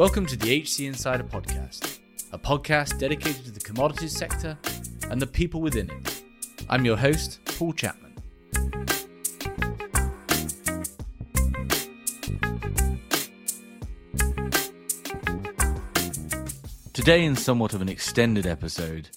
Welcome to the HC Insider Podcast, a podcast dedicated to the commodities sector and the people within it. I'm your host, Paul Chapman. Today, in somewhat of an extended episode,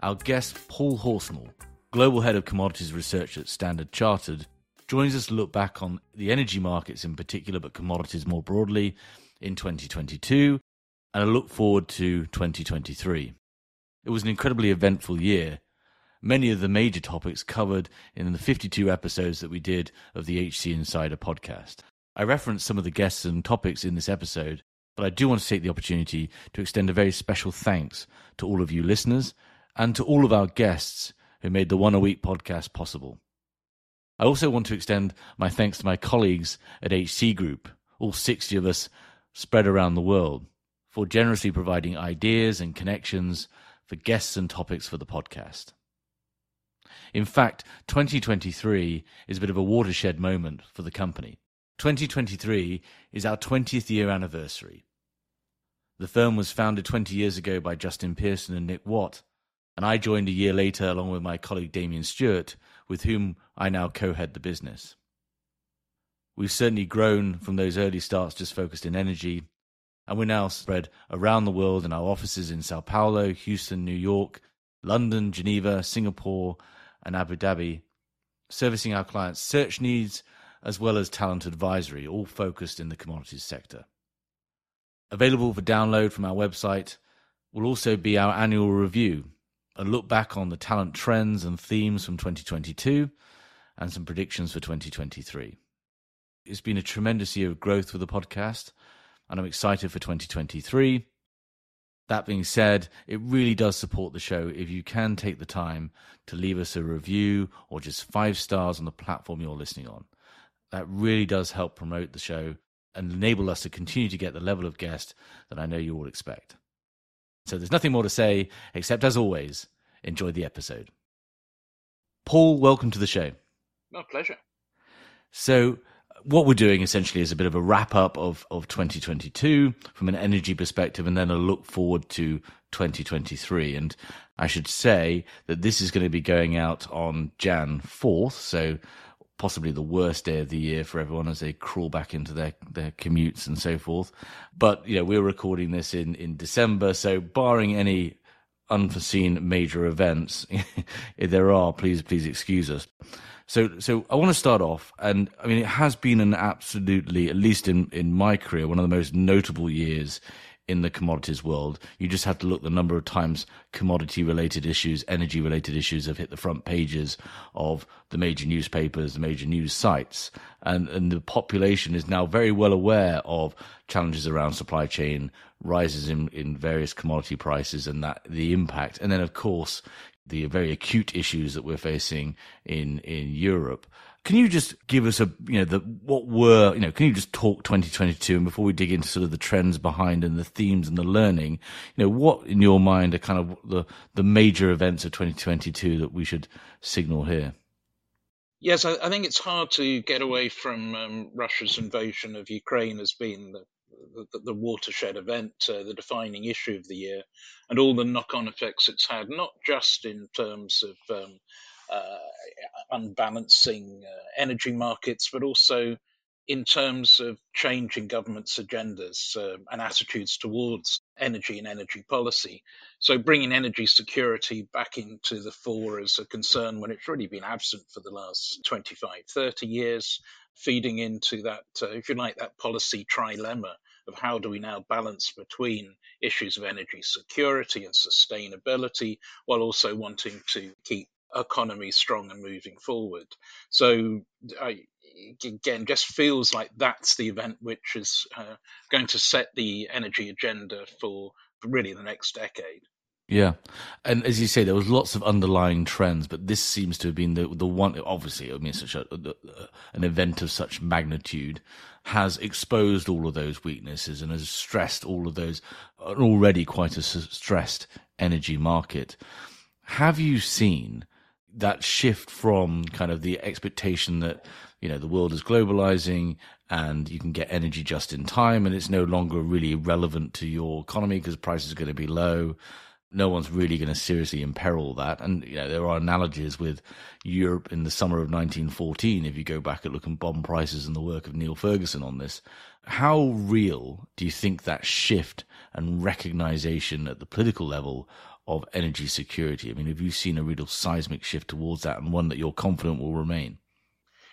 our guest Paul Horsnell, Global Head of Commodities Research at Standard Chartered, joins us to look back on the energy markets in particular, but commodities more broadly, in 2022 and I look forward to 2023. It was an incredibly eventful year. Many of the major topics covered in the 52 episodes that we did of the HC Insider podcast. I referenced some of the guests and topics in this episode, but I do want to take the opportunity to extend a very special thanks to all of you listeners and to all of our guests who made the One a Week podcast possible. I also want to extend my thanks to my colleagues at HC Group, all 60 of us spread around the world, for generously providing ideas and connections for guests and topics for the podcast. In fact, 2023 is a bit of a watershed moment for the company. 2023 is our 20th year anniversary. The firm was founded 20 years ago by Justin Pearson and Nick Watt, and I joined a year later along with my colleague Damien Stewart, with whom I now co head the business. We've certainly grown from those early starts just focused in energy, and we're now spread around the world in our offices in Sao Paulo, Houston, New York, London, Geneva, Singapore, and Abu Dhabi, servicing our clients' search needs as well as talent advisory, all focused in the commodities sector. Available for download from our website will also be our annual review, a look back on the talent trends and themes from 2022, and some predictions for 2023. It's been a tremendous year of growth for the podcast, and I'm excited for 2023. That being said, it really does support the show if you can take the time to leave us a review or just five stars on the platform you're listening on. That really does help promote the show and enable us to continue to get the level of guest that I know you all expect. So there's nothing more to say, except as always, enjoy the episode. Paul, welcome to the show. My pleasure. So, what we're doing essentially is a bit of a wrap up of, of 2022 from an energy perspective and then a look forward to 2023. And I should say that this is going to be going out on Jan 4th. So possibly the worst day of the year for everyone as they crawl back into their, their commutes and so forth. But, you know, we're recording this in, in December. So barring any unforeseen major events, if there are, please, please excuse us. So, so I want to start off, and I mean, it has been an absolutely, at least in in my career, one of the most notable years in the commodities world. You just have to look the number of times commodity related issues, energy related issues have hit the front pages of the major newspapers, the major news sites. And, and the population is now very well aware of challenges around supply chain, rises in, in various commodity prices and that the impact. And then, of course, the very acute issues that we're facing in in Europe. Can you just give us a you know the what were you know can you just talk 2022 and before we dig into sort of the trends behind and the themes and the learning you know what in your mind are kind of the the major events of 2022 that we should signal here? Yes, I, I think it's hard to get away from um, Russia's invasion of Ukraine as being the the, the watershed event, uh, the defining issue of the year, and all the knock-on effects it's had, not just in terms of um, unbalancing uh, energy markets, but also in terms of changing governments' agendas uh, and attitudes towards energy and energy policy. So, bringing energy security back into the fore as a concern when it's really been absent for the last 25, 30 years, feeding into that, uh, if you like, that policy trilemma of how do we now balance between issues of energy security and sustainability while also wanting to keep economy strong and moving forward. So I, again, just feels like that's the event which is uh, going to set the energy agenda for, really the next decade. Yeah, and as you say, there was lots of underlying trends, but this seems to have been the the one. Obviously, I mean, such a, an event of such magnitude has exposed all of those weaknesses and has stressed all of those already quite a stressed energy market. Have you seen that shift from kind of the expectation that you know the world is globalizing and you can get energy just in time and it's no longer really relevant to your economy because prices are going to be low. No one's really going to seriously imperil that. And you know there are analogies with Europe in the summer of 1914 if you go back and look at bomb prices and the work of Niall Ferguson on this. How real do you think that shift and recognition at the political level of energy security? I mean, have you seen a real seismic shift towards that and one that you're confident will remain?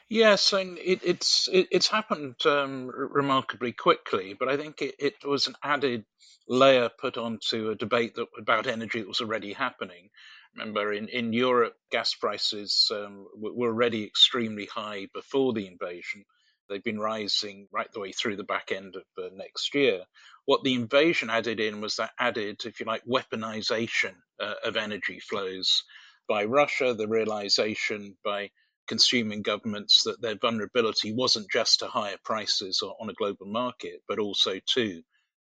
Yes, and it, it's it, it's happened um, remarkably quickly, but I think it, it, was an added layer put onto a debate that, about energy that was already happening. Remember, in, in Europe, gas prices um, were already extremely high before the invasion. They've been rising right the way through the back end of uh, next year. What the invasion added in was that added, if you like, weaponization uh, of energy flows by Russia, the realization by consuming governments that their vulnerability wasn't just to higher prices on a global market, but also to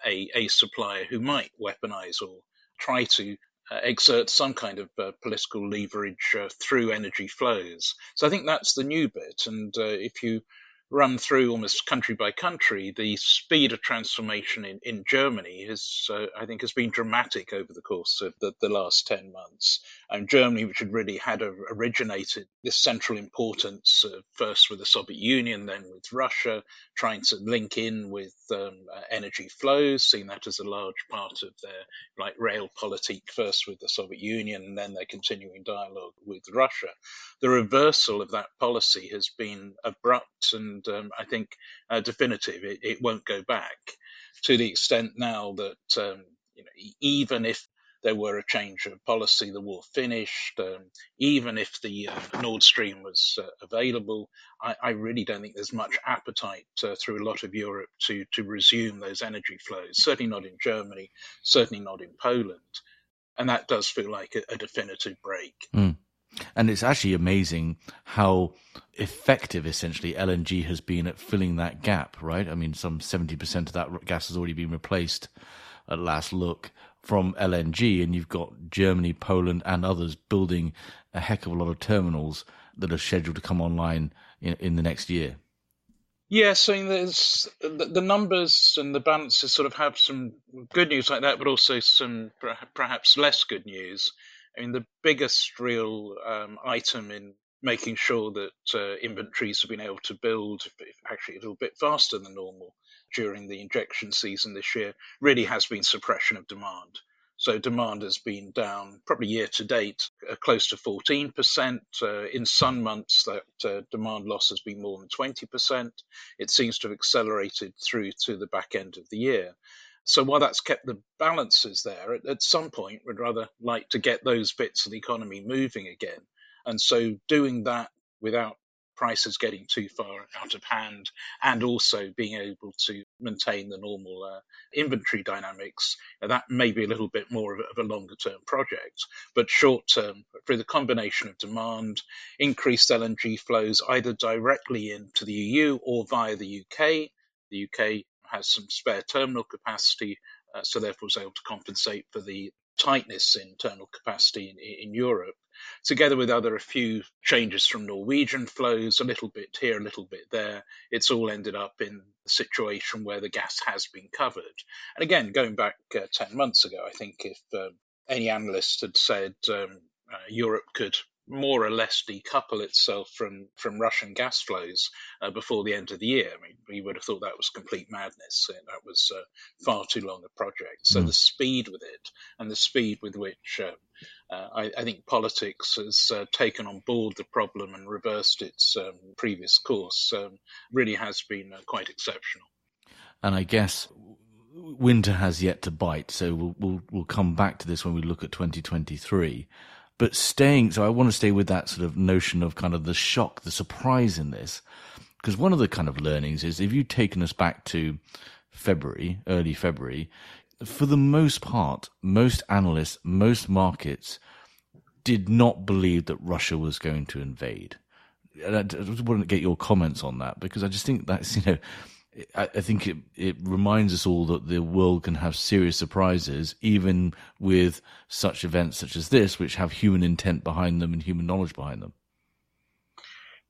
a, a supplier who might weaponize or try to uh, exert some kind of uh, political leverage uh, through energy flows. So I think that's the new bit. And uh, if you run through almost country by country, the speed of transformation in, in Germany has, uh, I think, has been dramatic over the course of the, the last 10 months. And Germany, which had really had originated this central importance, uh, first with the Soviet Union, then with Russia, trying to link in with um, uh, energy flows, seeing that as a large part of their like rail realpolitik, first with the Soviet Union, and then their continuing dialogue with Russia. The reversal of that policy has been abrupt and and um, I think uh, definitive. It, it, won't go back to the extent now that um, you know, even if there were a change of policy, the war finished. Um, even if the uh, Nord Stream was uh, available, I, I, really don't think there's much appetite uh, through a lot of Europe to to resume those energy flows. Certainly not in Germany. Certainly not in Poland. And that does feel like a, a definitive break. Mm. And it's actually amazing how effective essentially LNG has been at filling that gap, right? I mean, some 70% of that gas has already been replaced at last look from LNG, and you've got Germany, Poland, and others building a heck of a lot of terminals that are scheduled to come online in, in the next year. Yes, I mean, there's the, numbers and the balances sort of have some good news like that, but also some perhaps less good news. I mean, the biggest real um, item in making sure that uh, inventories have been able to build actually a little bit faster than normal during the injection season this year really has been suppression of demand. So demand has been down probably year to date uh, close to 14%. Uh, in some months, that uh, demand loss has been more than 20%. It seems to have accelerated through to the back end of the year. So while that's kept the balances there, at, at some point we'd rather like to get those bits of the economy moving again. And so doing that without prices getting too far out of hand and also being able to maintain the normal uh, inventory dynamics, that may be a little bit more of a, of a longer term project. But short term, through the combination of demand, increased LNG flows either directly into the EU or via the UK, the UK has some spare terminal capacity, uh, so therefore was able to compensate for the tightness in terminal capacity in, in Europe, together with other a few changes from Norwegian flows, a little bit here, a little bit there. It's all ended up in the situation where the gas has been covered. And again, going back uh, 10 months ago, I think if uh, any analyst had said um, uh, Europe could more or less decouple itself from from Russian gas flows uh, before the end of the year. I mean, we would have thought that was complete madness. That was uh, far too long a project. So mm. the speed with it and the speed with which uh, uh I, I, think politics has uh, taken on board the problem and reversed its um, previous course um, really has been uh, quite exceptional. And I guess winter has yet to bite. So we'll, we'll, we'll come back to this when we look at 2023 but staying so i want to stay with that sort of notion of kind of the shock the surprise in this. Because one of the kind of learnings is if you've taken us back to february early february for the most part most analysts most markets did not believe that russia was going to invade. And i just want to get your comments on that because i just think that's you know I, think it, it reminds us all that the world can have serious surprises, even with such events such as this, which have human intent behind them and human knowledge behind them.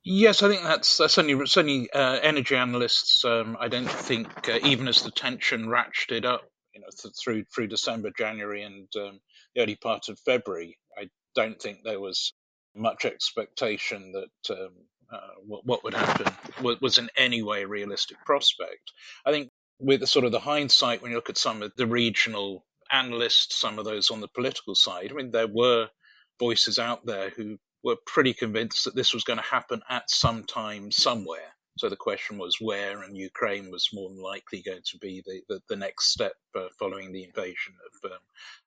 Yes, I think that's, that's certainly certainly uh, energy analysts. Um, I don't think uh, even as the tension ratcheted up, you know, th- through through December, January, and um, the early part of February, I don't think there was much expectation that um, uh, what, what, would happen was in any way a realistic prospect. I think with the sort of the hindsight, when you look at some of the regional analysts, some of those on the political side, I mean, there were voices out there who were pretty convinced that this was going to happen at some time somewhere. So the question was where, and Ukraine was more than likely going to be the, the, the next step uh, following the invasion of um,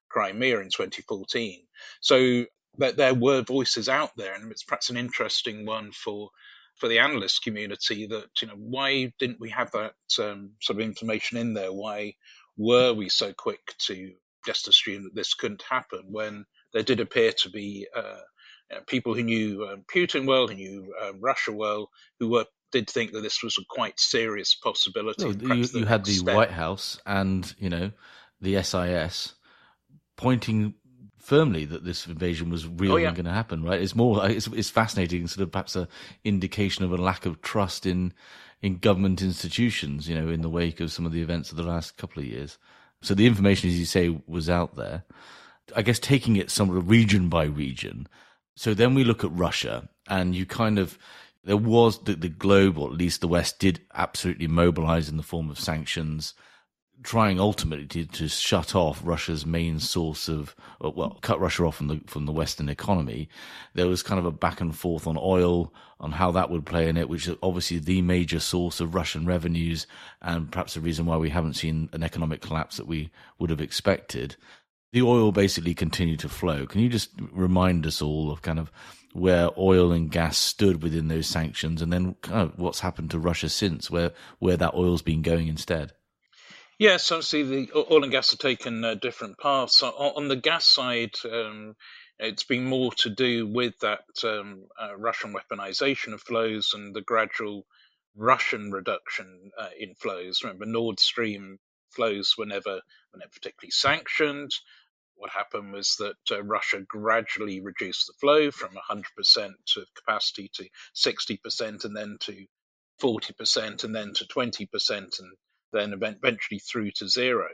Crimea in 2014. So that there were voices out there, and it's perhaps an interesting one for for the analyst community that you know why didn't we have that um, sort of information in there? Why were we so quick to just assume that this couldn't happen when there did appear to be uh, people who knew um, Putin well, who knew um, Russia well, who were did think that this was a quite serious possibility. No, you, you had the step. White House and you know the SIS pointing firmly that this invasion was real oh, yeah. and going to happen. Right? It's more. It's, it's fascinating, sort of perhaps a indication of a lack of trust in in government institutions. You know, in the wake of some of the events of the last couple of years. So the information, as you say, was out there. I guess taking it sort of region by region. So then we look at Russia, and you kind of there was the, the globe, or at least the West, did absolutely mobilize in the form of sanctions, trying ultimately to, to shut off Russia's main source of, uh, well, cut Russia off from the from the Western economy. There was kind of a back and forth on oil, on how that would play in it, which is obviously the major source of Russian revenues, and perhaps the reason why we haven't seen an economic collapse that we would have expected the oil basically continued to flow. Can you just remind us all of kind of where oil and gas stood within those sanctions, and then kind of what's happened to Russia since, where where that oil's been going instead? Yes, obviously the oil and gas have taken uh, different paths. On the gas side, um, it's been more to do with that um, uh, Russian weaponization of flows and the gradual Russian reduction uh, in flows. Remember, Nord Stream flows were never, were never particularly sanctioned what happened was that uh, Russia gradually reduced the flow from 100% of capacity to 60% and then to 40% and then to 20% and then eventually through to zero.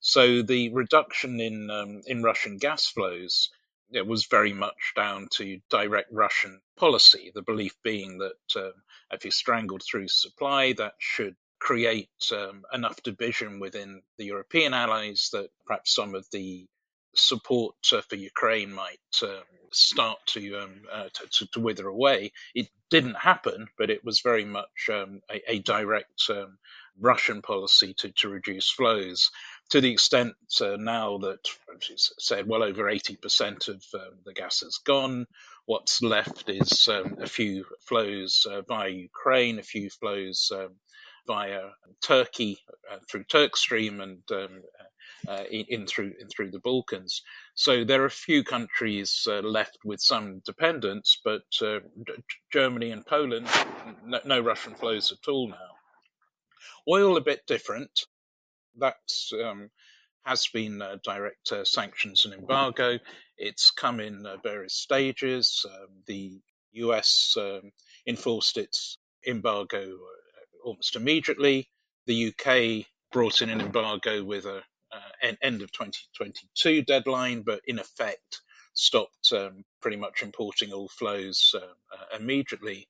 So the reduction in um, in Russian gas flows it was very much down to direct Russian policy. The belief being that um, if you strangled through supply, that should create um, enough division within the European allies that perhaps some of the support uh, for Ukraine might um, start to, um, uh, to, to wither away. It didn't happen, but it was very much um, a, a, direct um, Russian policy to, to reduce flows. To the extent uh, now that, you said, well over 80% of um, the gas has gone. What's left is um, a few flows uh, via Ukraine, a few flows via Turkey uh, through Turkstream and um, uh, in, in, through in through the Balkans. So there are a few countries uh, left with some dependence, but uh, Germany and Poland, no, no, Russian flows at all now. Oil a bit different. That um, has been uh, direct uh, sanctions and embargo. It's come in uh, various stages. Um, the US um, enforced its embargo almost immediately. The UK brought in an embargo with a uh, end of 2022 deadline, but in effect stopped um, pretty much importing all flows uh, uh, immediately.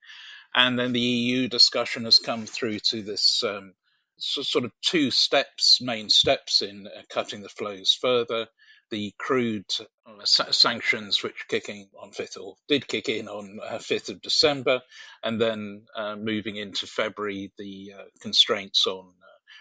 And then the EU discussion has come through to this um, so, sort of two steps, main steps in uh, cutting the flows further. The crude uh, sanctions, which kicking on 5th or did kick in on 5th of December, and then moving into February, the constraints on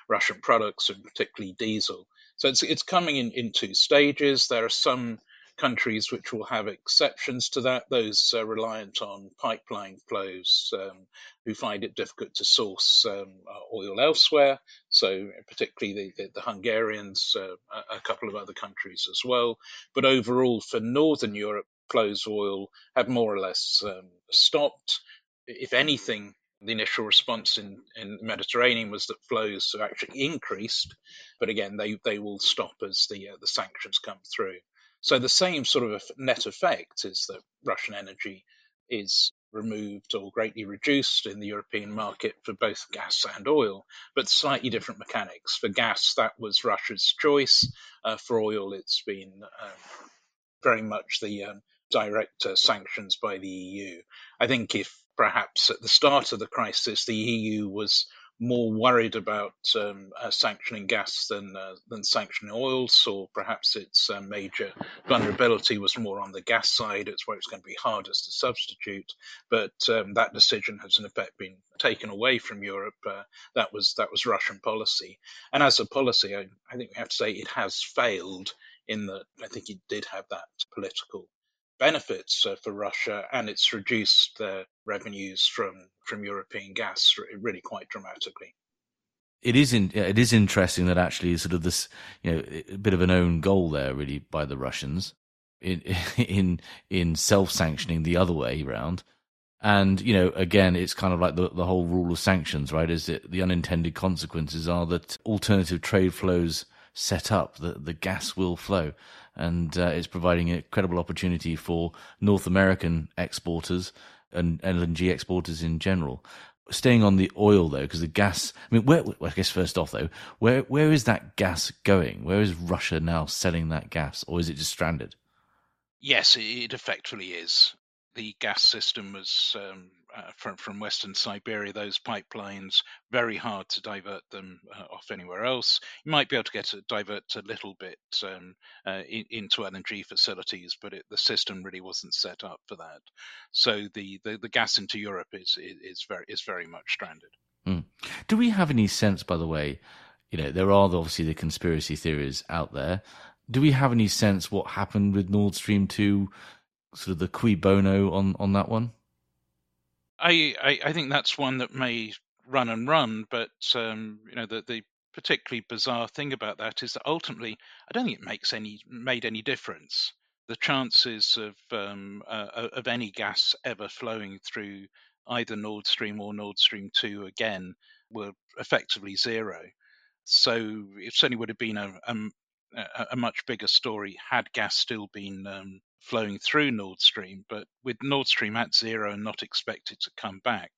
Russian products and particularly diesel. So it's it's coming in in two stages. There are some countries which will have exceptions to that. Those uh, reliant on pipeline flows um, who find it difficult to source um, oil elsewhere. So particularly the, the, the Hungarians, uh, a couple of other countries as well. But overall, for Northern Europe, flows of oil have more or less um, stopped. If anything, The initial response in, in the Mediterranean was that flows have actually increased, but again, they, they will stop as the, uh, the sanctions come through. So the same sort of net effect is that Russian energy is removed or greatly reduced in the European market for both gas and oil, but slightly different mechanics. For gas, that was Russia's choice. Uh, for oil, it's been um, very much the um, direct uh, sanctions by the EU. I think if perhaps at the start of the crisis the EU was more worried about um, uh, sanctioning gas than uh, than sanctioning oils, or perhaps its uh, major vulnerability was more on the gas side. It's where it's going to be hardest to substitute. But um, that decision has in effect been taken away from Europe. Uh, that was that was Russian policy, and as a policy, I, I think we have to say it has failed in that I think it did have that political benefits uh, for Russia, and it's reduced their revenues from from European gas really quite dramatically. It is in, it is interesting that actually sort of this you know a bit of an own goal there really by the Russians in in in self sanctioning the other way around. And you know, again, it's kind of like the the whole rule of sanctions, right? Is that the unintended consequences are that alternative trade flows set up, the the gas will flow, and uh, it's providing an incredible opportunity for North American exporters and LNG exporters in general. Staying on the oil though, because the gas. I mean, where? Well, I guess first off though, where where is that gas going? Where is Russia now selling that gas, or is it just stranded? Yes, it effectively is the gas system was um, uh, from from Western Siberia. Those pipelines very hard to divert them uh, off anywhere else. You might be able to get to divert a little bit um, uh, in, into LNG facilities, but it, the system really wasn't set up for that. So the, the, the gas into Europe is, is, is very is very much stranded. Mm. Do we have any sense, by the way? You know, there are obviously the conspiracy theories out there. Do we have any sense what happened with Nord Stream two? Sort of the cui bono on on that one? I, I, I think that's one that may run and run, but um, you know the the particularly bizarre thing about that is that ultimately I don't think it makes any made any difference. The chances of um, uh, of any gas ever flowing through either Nord Stream or Nord Stream two again were effectively zero. So it certainly would have been a, a, a much bigger story had gas still been um, flowing through Nord Stream, but with Nord Stream at zero and not expected to come back,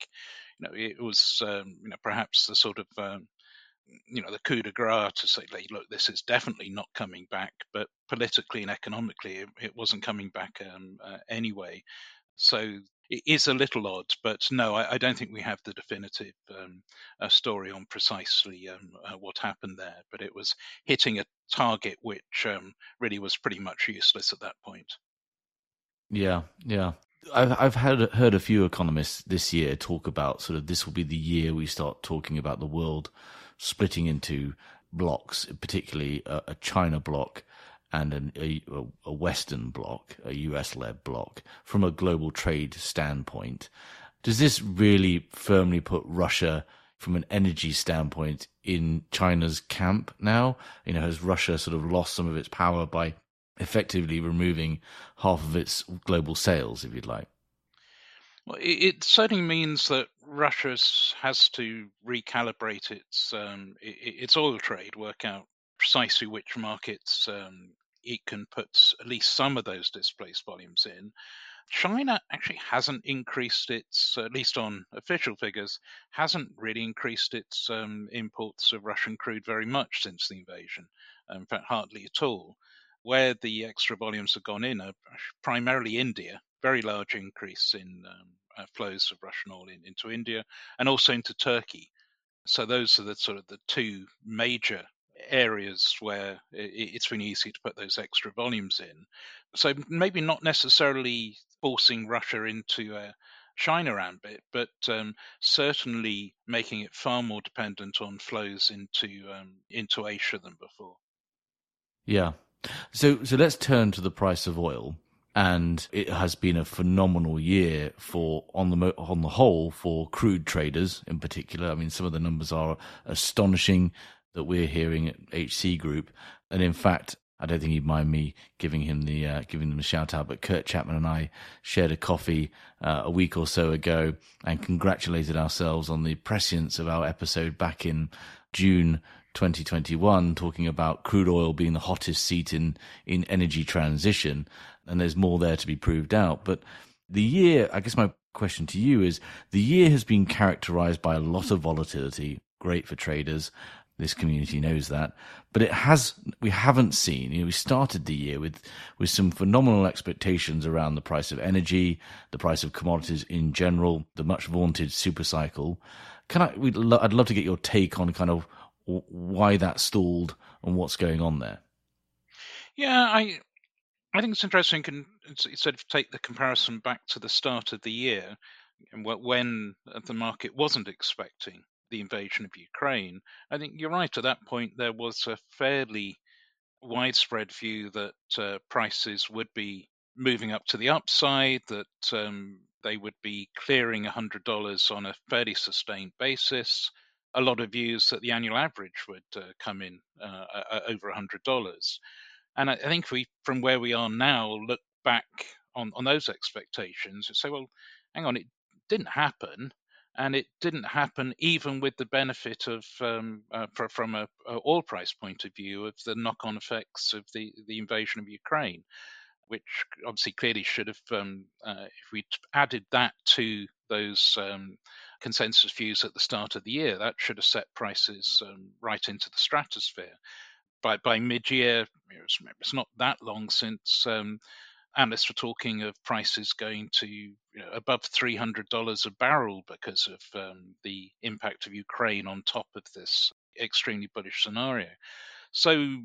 you know, it was um, you know perhaps the sort of um, you know the coup de grace to say, look, this is definitely not coming back, but politically and economically, it, it wasn't coming back um, uh, anyway. So it is a little odd, but no, I, I don't think we have the definitive um, story on precisely um, uh, what happened there. But it was hitting a target which um, really was pretty much useless at that point. Yeah, yeah. I've I've heard heard a few economists this year talk about sort of this will be the year we start talking about the world splitting into blocks, particularly a, a China block and an, a, a Western block, a US led block, from a global trade standpoint. Does this really firmly put Russia, from an energy standpoint, in China's camp now? You know, has Russia sort of lost some of its power by effectively removing half of its global sales, if you'd like? Well, it, certainly means that Russia has to recalibrate its um, its oil trade, work out precisely which markets um, it can put at least some of those displaced volumes in. China actually hasn't increased its, at least on official figures, hasn't really increased its um, imports of Russian crude very much since the invasion. In fact, hardly at all. Where the extra volumes have gone in are primarily India, very large increase in um, uh, flows of Russian oil in, into India and also into Turkey. So those are the sort of the two major areas where it's been easy to put those extra volumes in. So maybe not necessarily forcing Russia into a China ambit, but um, certainly making it far more dependent on flows into um, into Asia than before. Yeah. So so let's turn to the price of oil and it has been a phenomenal year for on the on the whole for crude traders in particular. I mean, some of the numbers are astonishing that we're hearing at HC Group. And in fact, I don't think he'd mind me giving him the uh, giving them a shout out. But Kurt Chapman and I shared a coffee uh, a week or so ago and congratulated ourselves on the prescience of our episode back in June 2021, talking about crude oil being the hottest seat in in energy transition. And there's more there to be proved out. But the year, I guess my question to you is: the year has been characterized by a lot of volatility. Great for traders this community knows that. But it has, we haven't seen, you know, we started the year with, with some phenomenal expectations around the price of energy, the price of commodities in general, the much vaunted super cycle. Can I, lo- I'd love to get your take on kind of why that stalled and what's going on there. Yeah, I, I think it's interesting. Can sort of take the comparison back to the start of the year, when the market wasn't expecting the invasion of Ukraine, I think you're right. At that point, there was a fairly widespread view that uh, prices would be moving up to the upside, that um, they would be clearing $100 on a fairly sustained basis. A lot of views that the annual average would uh, come in uh, over $100. And I, I think we, from where we are now, look back on, on those expectations and say, well, hang on, it didn't happen and it didn't happen even with the benefit of um, uh, from a, a, oil price point of view of the knock-on effects of the the invasion of Ukraine, which obviously clearly should have um, uh, if we added that to those um, consensus views at the start of the year, that should have set prices um, right into the stratosphere. By by mid-year, it's not that long since um, analysts were talking of prices going to you know, above $300 a barrel because of um, the impact of Ukraine on top of this extremely bullish scenario. So,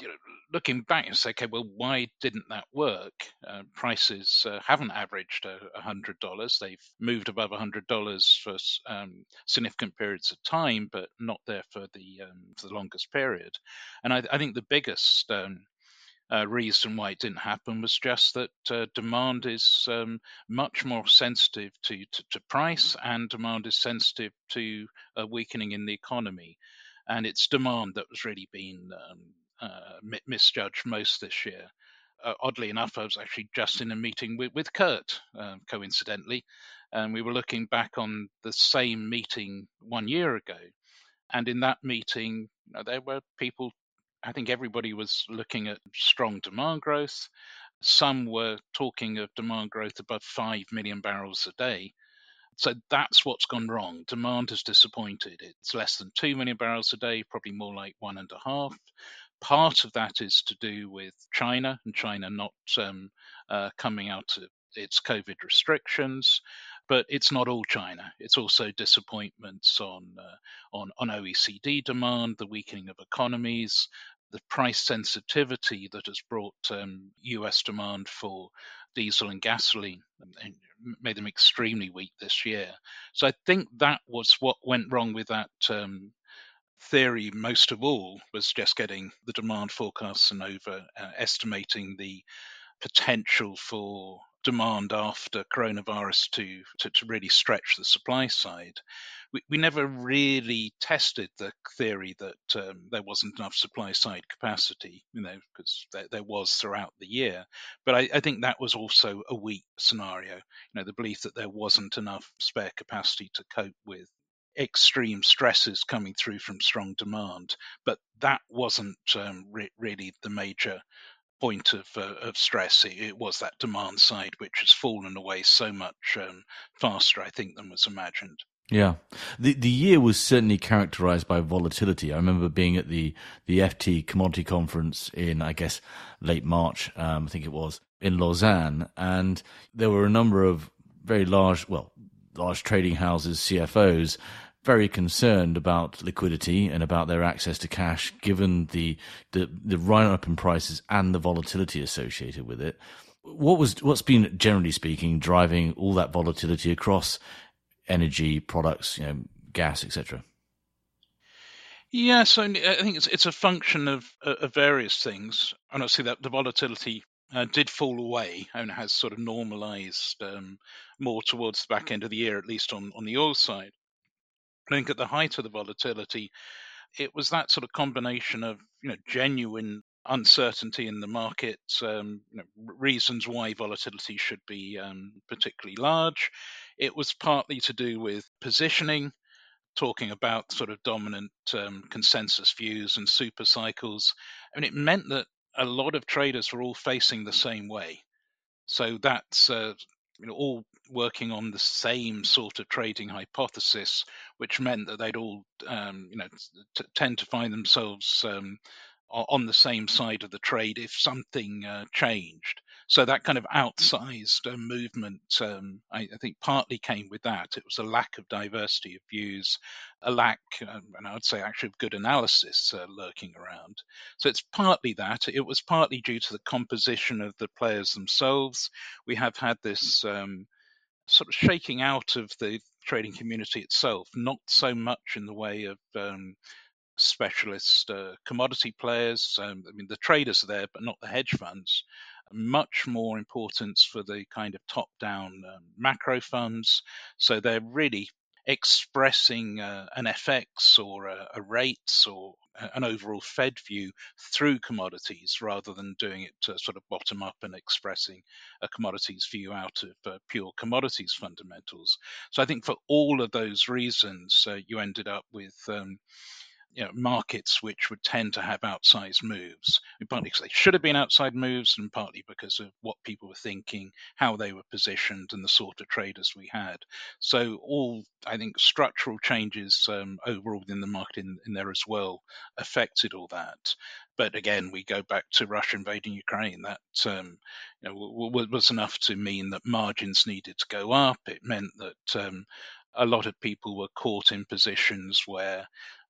you know, looking back and say, okay, well, why didn't that work? Uh, prices uh, haven't averaged $100. They've moved above $100 for um, significant periods of time, but not there for the um, for the longest period. And I, I think the biggest um, uh, reason why it didn't happen was just that uh, demand is um, much more sensitive to, to, to, price and demand is sensitive to a weakening in the economy. And it's demand that was really being um, uh, misjudged most this year. Uh, oddly enough, I was actually just in a meeting with, with Kurt, um, coincidentally, and we were looking back on the same meeting one year ago. And in that meeting, you know, there were people I think everybody was looking at strong demand growth. Some were talking of demand growth above 5 million barrels a day. So that's what's gone wrong. Demand has disappointed. It's less than 2 million barrels a day, probably more like one and a half. Part of that is to do with China and China not um, uh, coming out of its COVID restrictions but it's not all China. It's also disappointments on uh, on on OECD demand, the weakening of economies, the price sensitivity that has brought um, US demand for diesel and gasoline and made them extremely weak this year. So I think that was what went wrong with that um, theory most of all was just getting the demand forecasts and over uh, estimating the potential for demand after coronavirus to, to, to really stretch the supply side. We, we never really tested the theory that um, there wasn't enough supply side capacity, you know, because there, there, was throughout the year. But I, I think that was also a weak scenario. You know, the belief that there wasn't enough spare capacity to cope with extreme stresses coming through from strong demand. But that wasn't um, re- really the major point of, uh, of stress. It, it, was that demand side which has fallen away so much um, faster, I think, than was imagined. Yeah, the the year was certainly characterized by volatility. I remember being at the the FT commodity conference in I guess late March, um, I think it was in Lausanne, and there were a number of very large, well, large trading houses, CFOs, very concerned about liquidity and about their access to cash, given the the, the run up in prices and the volatility associated with it. What was what's been generally speaking driving all that volatility across energy products, you know, gas, etc. Yes, I think it's it's a function of of various things, and see that the volatility uh, did fall away and has sort of normalized um, more towards the back end of the year, at least on on the oil side. I think at the height of the volatility, it was that sort of combination of you know genuine uncertainty in the market, um, you know, reasons why volatility should be um, particularly large. It was partly to do with positioning, talking about sort of dominant um, consensus views and super cycles. Mean, it meant that a lot of traders were all facing the same way. So that's uh, you know, all working on the same sort of trading hypothesis, which meant that they'd all, um, you know, t- tend to find themselves um, on the same side of the trade if something uh, changed. So that kind of outsized uh, movement, um, I, I, think, partly came with that. It was a lack of diversity of views, a lack, um, and I would say actually of good analysis uh, lurking around. So it's partly that. It was partly due to the composition of the players themselves. We have had this um, sort of shaking out of the trading community itself, not so much in the way of um, specialist uh, commodity players. Um, I mean, the traders are there, but not the hedge funds. Much more importance for the kind of top down um, macro funds. So they're really expressing uh, an FX or a, a, rates or an overall Fed view through commodities rather than doing it sort of bottom up and expressing a commodities view out of uh, pure commodities fundamentals. So I think for all of those reasons, uh, you ended up with um, you know, markets which would tend to have outsized moves, partly because they should have been outside moves, and partly because of what people were thinking, how they were positioned, and the sort of traders we had. So, all I think structural changes um, overall within the market in, in, there as well affected all that. But again, we go back to Russia invading Ukraine. That um, you know, w- w- was enough to mean that margins needed to go up. It meant that um, a lot of people were caught in positions where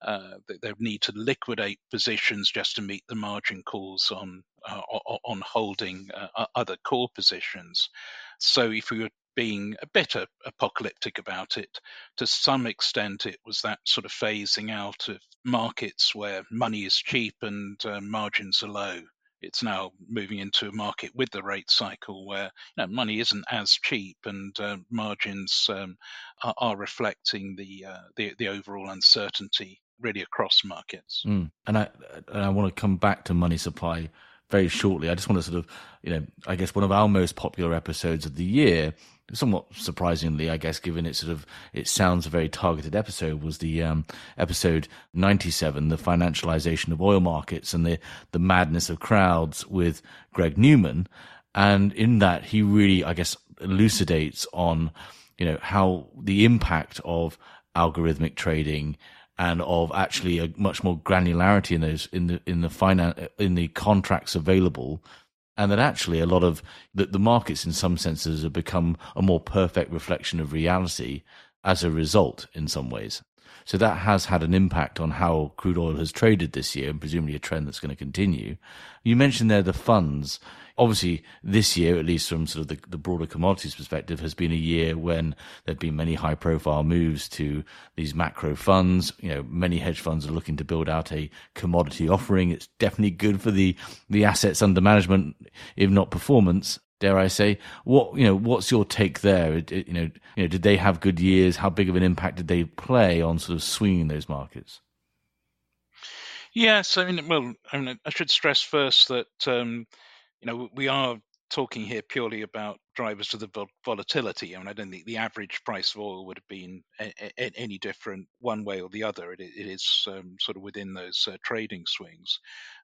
uh, they, need to liquidate positions just to meet the margin calls on uh, on holding uh, other core positions. So if we were being a bit apocalyptic about it, to some extent it was that sort of phasing out of markets where money is cheap and uh, margins are low it's now moving into a market with the rate cycle where you know, money isn't as cheap and uh, margins um, are, are, reflecting the, uh, the, the overall uncertainty really across markets. Mm. And I and I want to come back to money supply very shortly. I just want to sort of, you know, I guess one of our most popular episodes of the year, somewhat surprisingly, I guess, given it sort of, it sounds a very targeted episode, was the um, episode 97, the financialization of oil markets and the, the madness of crowds with Greg Newman. And in that, he really, I guess, elucidates on, you know, how the impact of algorithmic trading and of actually a much more granularity in those in the in the finance in the contracts available and that actually a lot of the, the markets in some senses have become a more perfect reflection of reality as a result in some ways. So that has had an impact on how crude oil has traded this year and presumably a trend that's going to continue. You mentioned there the funds obviously this year, at least from sort of the, the broader commodities perspective, has been a year when there've been many high profile moves to these macro funds. You know, many hedge funds are looking to build out a commodity offering. It's definitely good for the, the assets under management, if not performance. Dare I say? What you know? What's your take there? It, it, you know, you know, did they have good years? How big of an impact did they play on sort of swinging those markets? Yes, I mean, well, I mean, I should stress first that um, you know, we are talking here purely about drivers of the volatility. I mean, I don't think the average price of oil would have been a, a, any different one way or the other. it, it is um, sort of within those uh, trading swings.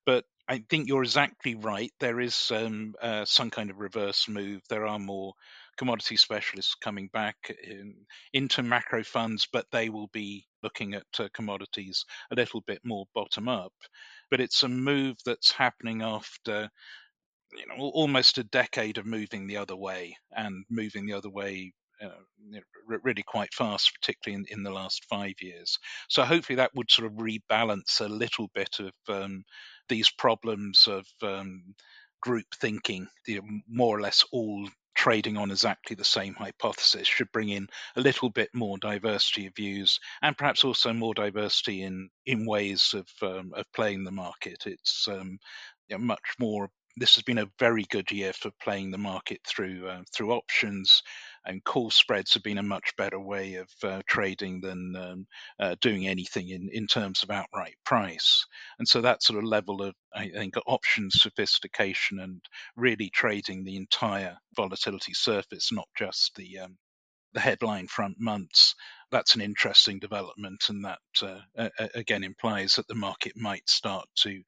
But I think you're exactly right. There is um, uh, some kind of reverse move. There are more commodity specialists coming back in, into macro funds, but they will be looking at uh, commodities a little bit more bottom up. But it's a move that's happening after you know almost a decade of moving the other way and moving the other way uh, really quite fast, particularly in, in, the last five years. So hopefully that would sort of rebalance a little bit of um, these problems of um, group thinking, you know, more or less all trading on exactly the same hypothesis should bring in a little bit more diversity of views and perhaps also more diversity in in ways of um, of playing the market. It's um, you know, much more this has been a very good year for playing the market through uh, through options. and call spreads have been a much better way of uh, trading than um, uh, doing anything in, in terms of outright price. And so that sort of level of, I think, option sophistication and really trading the entire volatility surface, not just the um, the headline front months. That's an interesting development, and that uh, again implies that the market might start to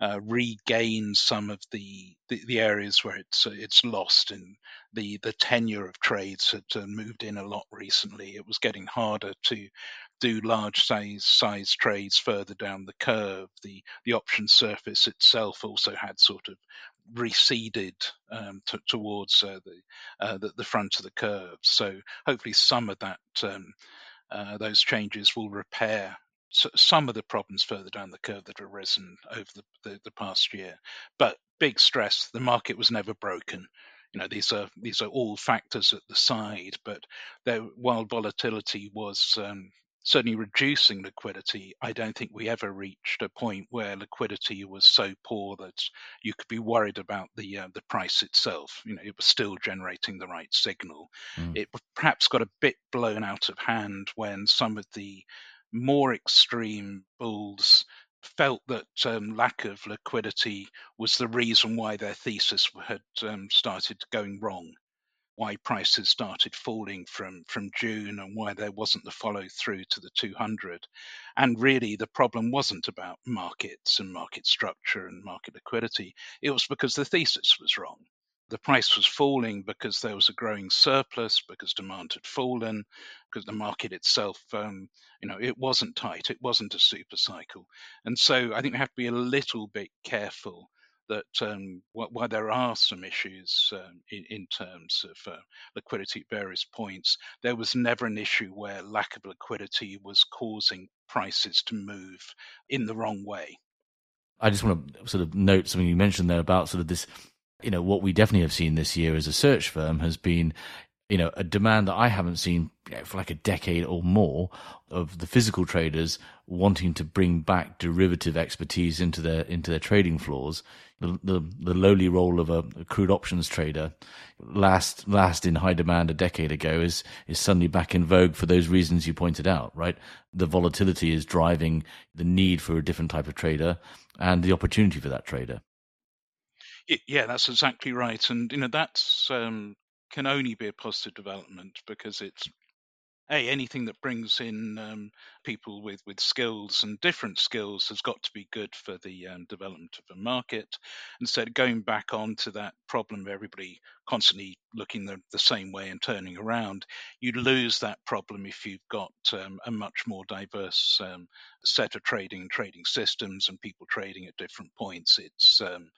uh, regain some of the, the, the areas where it's it's lost and the the tenure of trades had uh, moved in a lot recently. It was getting harder to do large size size trades further down the curve. The the option surface itself also had sort of receded um, t- towards uh, the, uh, the, the front of the curve. So hopefully some of that um, uh, those changes will repair some of the problems further down the curve that have arisen over the, the, the, past year. But big stress: the market was never broken. You know, these are these are all factors at the side. But there, while volatility was um, certainly reducing liquidity, I don't think we ever reached a point where liquidity was so poor that you could be worried about the uh, the price itself. You know, it was still generating the right signal. Mm. It perhaps got a bit blown out of hand when some of the more extreme bulls felt that um, lack of liquidity was the reason why their thesis had um, started going wrong, why prices started falling from, from June, and why there wasn't the follow through to the 200. And really, the problem wasn't about markets and market structure and market liquidity, it was because the thesis was wrong the price was falling because there was a growing surplus, because demand had fallen, because the market itself, um, you know, it wasn't tight, it wasn't a super cycle. And so I think we have to be a little bit careful that um, while there are some issues um, in, in, terms of uh, liquidity at various points, there was never an issue where lack of liquidity was causing prices to move in the wrong way. I just want to sort of note something you mentioned there about sort of this you know, what we definitely have seen this year as a search firm has been, you know, a demand that I haven't seen for like a decade or more of the physical traders wanting to bring back derivative expertise into their into their trading floors. The the, the lowly role of a, a crude options trader, last last in high demand a decade ago, is is suddenly back in vogue for those reasons you pointed out. Right, the volatility is driving the need for a different type of trader and the opportunity for that trader. Yeah, that's exactly right, and you know that's um, can only be a positive development because it's a anything that brings in um, people with with skills and different skills has got to be good for the um, development of a market. Instead, going back onto that problem of everybody constantly looking the, the same way and turning around, you lose that problem if you've got um, a much more diverse um, set of trading and trading systems and people trading at different points. It's um,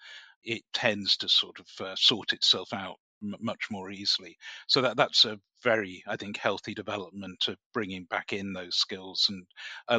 it tends to sort of uh, sort itself out m- much more easily. So that that's a very, I think, healthy development of bringing back in those skills and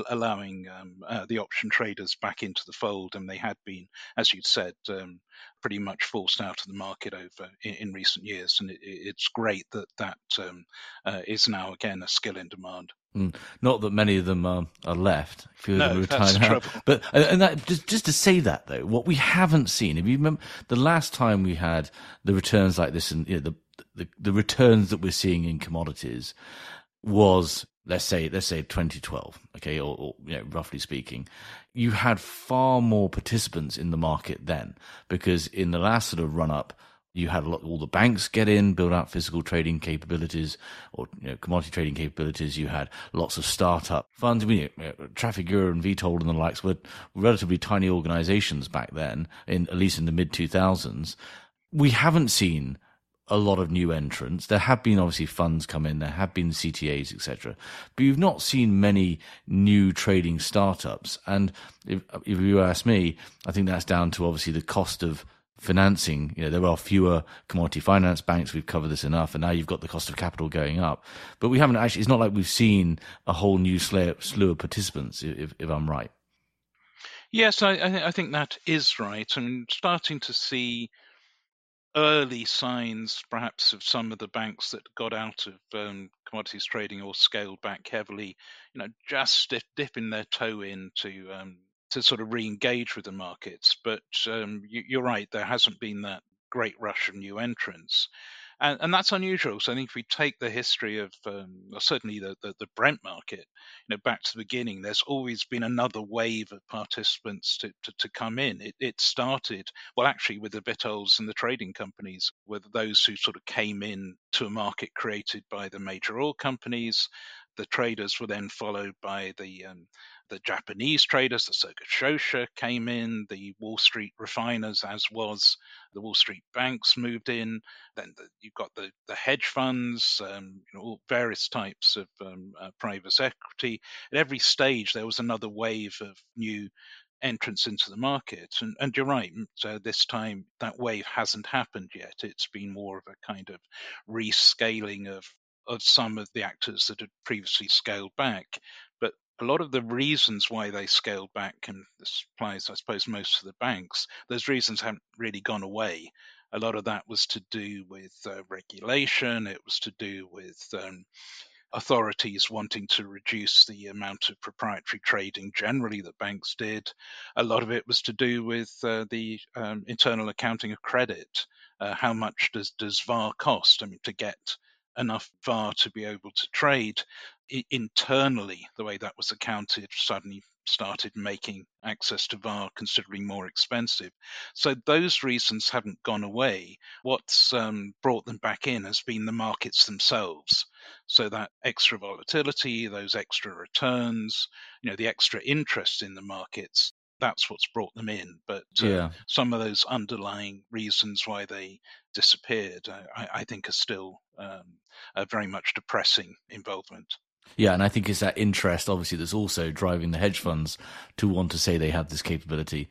allowing um, uh, the option traders back into the fold. And they had been, as you'd said, um, pretty much forced out of the market over in, in recent years. And it, it's great that that um, uh, is now again a skill in demand. Mm. Not that many of them are, are left. A few no, of them that's trouble. But and that just just to say that though, what we haven't seen. If you remember the last time we had the returns like this, and you know, the, the the returns that we're seeing in commodities was let's say let's say 2012 okay or, or, you know roughly speaking you had far more participants in the market then because in the last sort of run up you had lot, all the banks get in, build out physical trading capabilities or you know, commodity trading capabilities. You had lots of startup funds. i You know, Trafigura and Vitol and the likes were relatively tiny organizations back then, in at least in the mid 2000s. We haven't seen a lot of new entrants. There have been obviously funds come in, there have been CTAs, etc. But you've not seen many new trading startups. And if, if you ask me, I think that's down to obviously the cost of financing. You know, there are fewer commodity finance banks. We've covered this enough, and now you've got the cost of capital going up. But we haven't actually. It's not like we've seen a whole new slew of participants. If, if I'm right. Yes, I, I think that is right. I'm starting to see early signs, perhaps, of some of the banks that got out of um, commodities trading or scaled back heavily. You know, just dip, dipping their toe into um, to sort of re-engage with the markets. But um, you, are right, there hasn't been that great rush of new entrants. and, and that's unusual. So I think if we take the history of um, certainly the, the, the Brent market, you know, back to the beginning, there's always been another wave of participants to, to, to come in. It, it started well, actually, with the Vitols and the trading companies, with those who sort of came in to a market created by the major oil companies. The traders were then followed by the um, the Japanese traders, the Sogo Shosha came in, the Wall Street refiners, as was the Wall Street banks, moved in. Then the, you've got the, the hedge funds, um, you know, all various types of um, uh, private equity. At every stage, there was another wave of new entrance into the market. And, and you're right, so this time that wave hasn't happened yet. It's been more of a kind of rescaling of of some of the actors that had previously scaled back. But a lot of the reasons why they scaled back, and this applies, I suppose, most of the banks, those reasons haven't really gone away. A lot of that was to do with uh, regulation, it was to do with um, authorities wanting to reduce the amount of proprietary trading generally that banks did. A lot of it was to do with uh, the um, internal accounting of credit. Uh, how much does, does VAR cost? I mean, to get enough VAR to be able to trade internally, the way that was accounted suddenly started making access to VAR considerably more expensive. So those reasons haven't gone away. What's um, brought them back in has been the markets themselves. So that extra volatility, those extra returns, you know, the extra interest in the markets. That's what's brought them in. But uh, yeah. some of those underlying reasons why they disappeared, I, I think, are still um, very much depressing involvement. Yeah, and I think it's that interest, obviously, that's also driving the hedge funds to want to say they have this capability,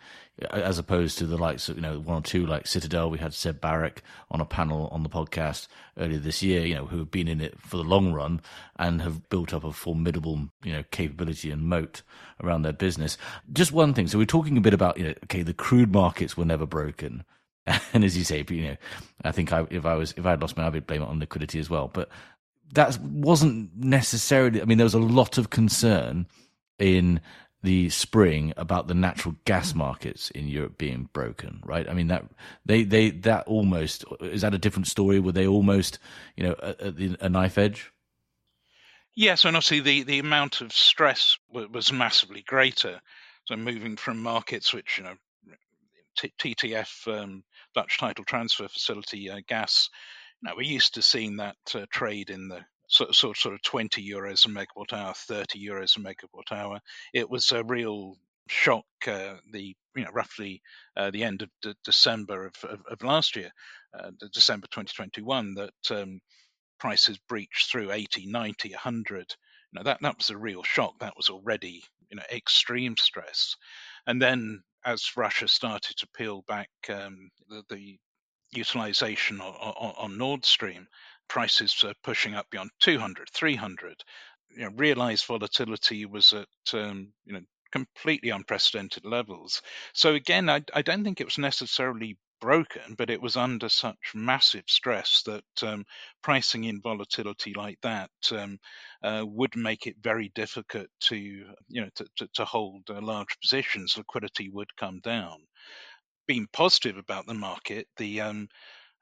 as opposed to the likes of, you know, one or two like Citadel. We had Seb Barrack on a panel on the podcast earlier this year, you know, who have been in it for the long run and have built up a formidable, you know, capability and moat around their business. Just one thing. So we're talking a bit about, you know, okay, the crude markets were never broken. And as you say, you know, I think I, if I was if I had lost money, I would blame it on liquidity as well. But that wasn't necessarily. I mean, there was a lot of concern in the spring about the natural gas markets in Europe being broken, right? I mean that they they that almost is that a different story? Were they almost you know at, a knife edge? Yes, and obviously the the amount of stress was massively greater. So moving from markets which you know TTF um, Dutch Title Transfer Facility uh, gas now, we're used to seeing that uh, trade in the sort, sort, sort of 20 euros a megawatt hour, 30 euros a megawatt hour. It was a real shock uh, the you know roughly uh, the end of de- December of, of, of, last year, uh, December 2021, that um, prices breached through 80, 90, 100. You know, that that was a real shock. That was already you know extreme stress, and then as Russia started to peel back um, the, the utilization on, on, Nord Stream, prices are pushing up beyond 200, 300. You know, realized volatility was at um, you know completely unprecedented levels. So again, I, I, don't think it was necessarily broken, but it was under such massive stress that um, pricing in volatility like that um, uh, would make it very difficult to you know to, to, to hold uh, large positions. Liquidity would come down being positive about the market, the um,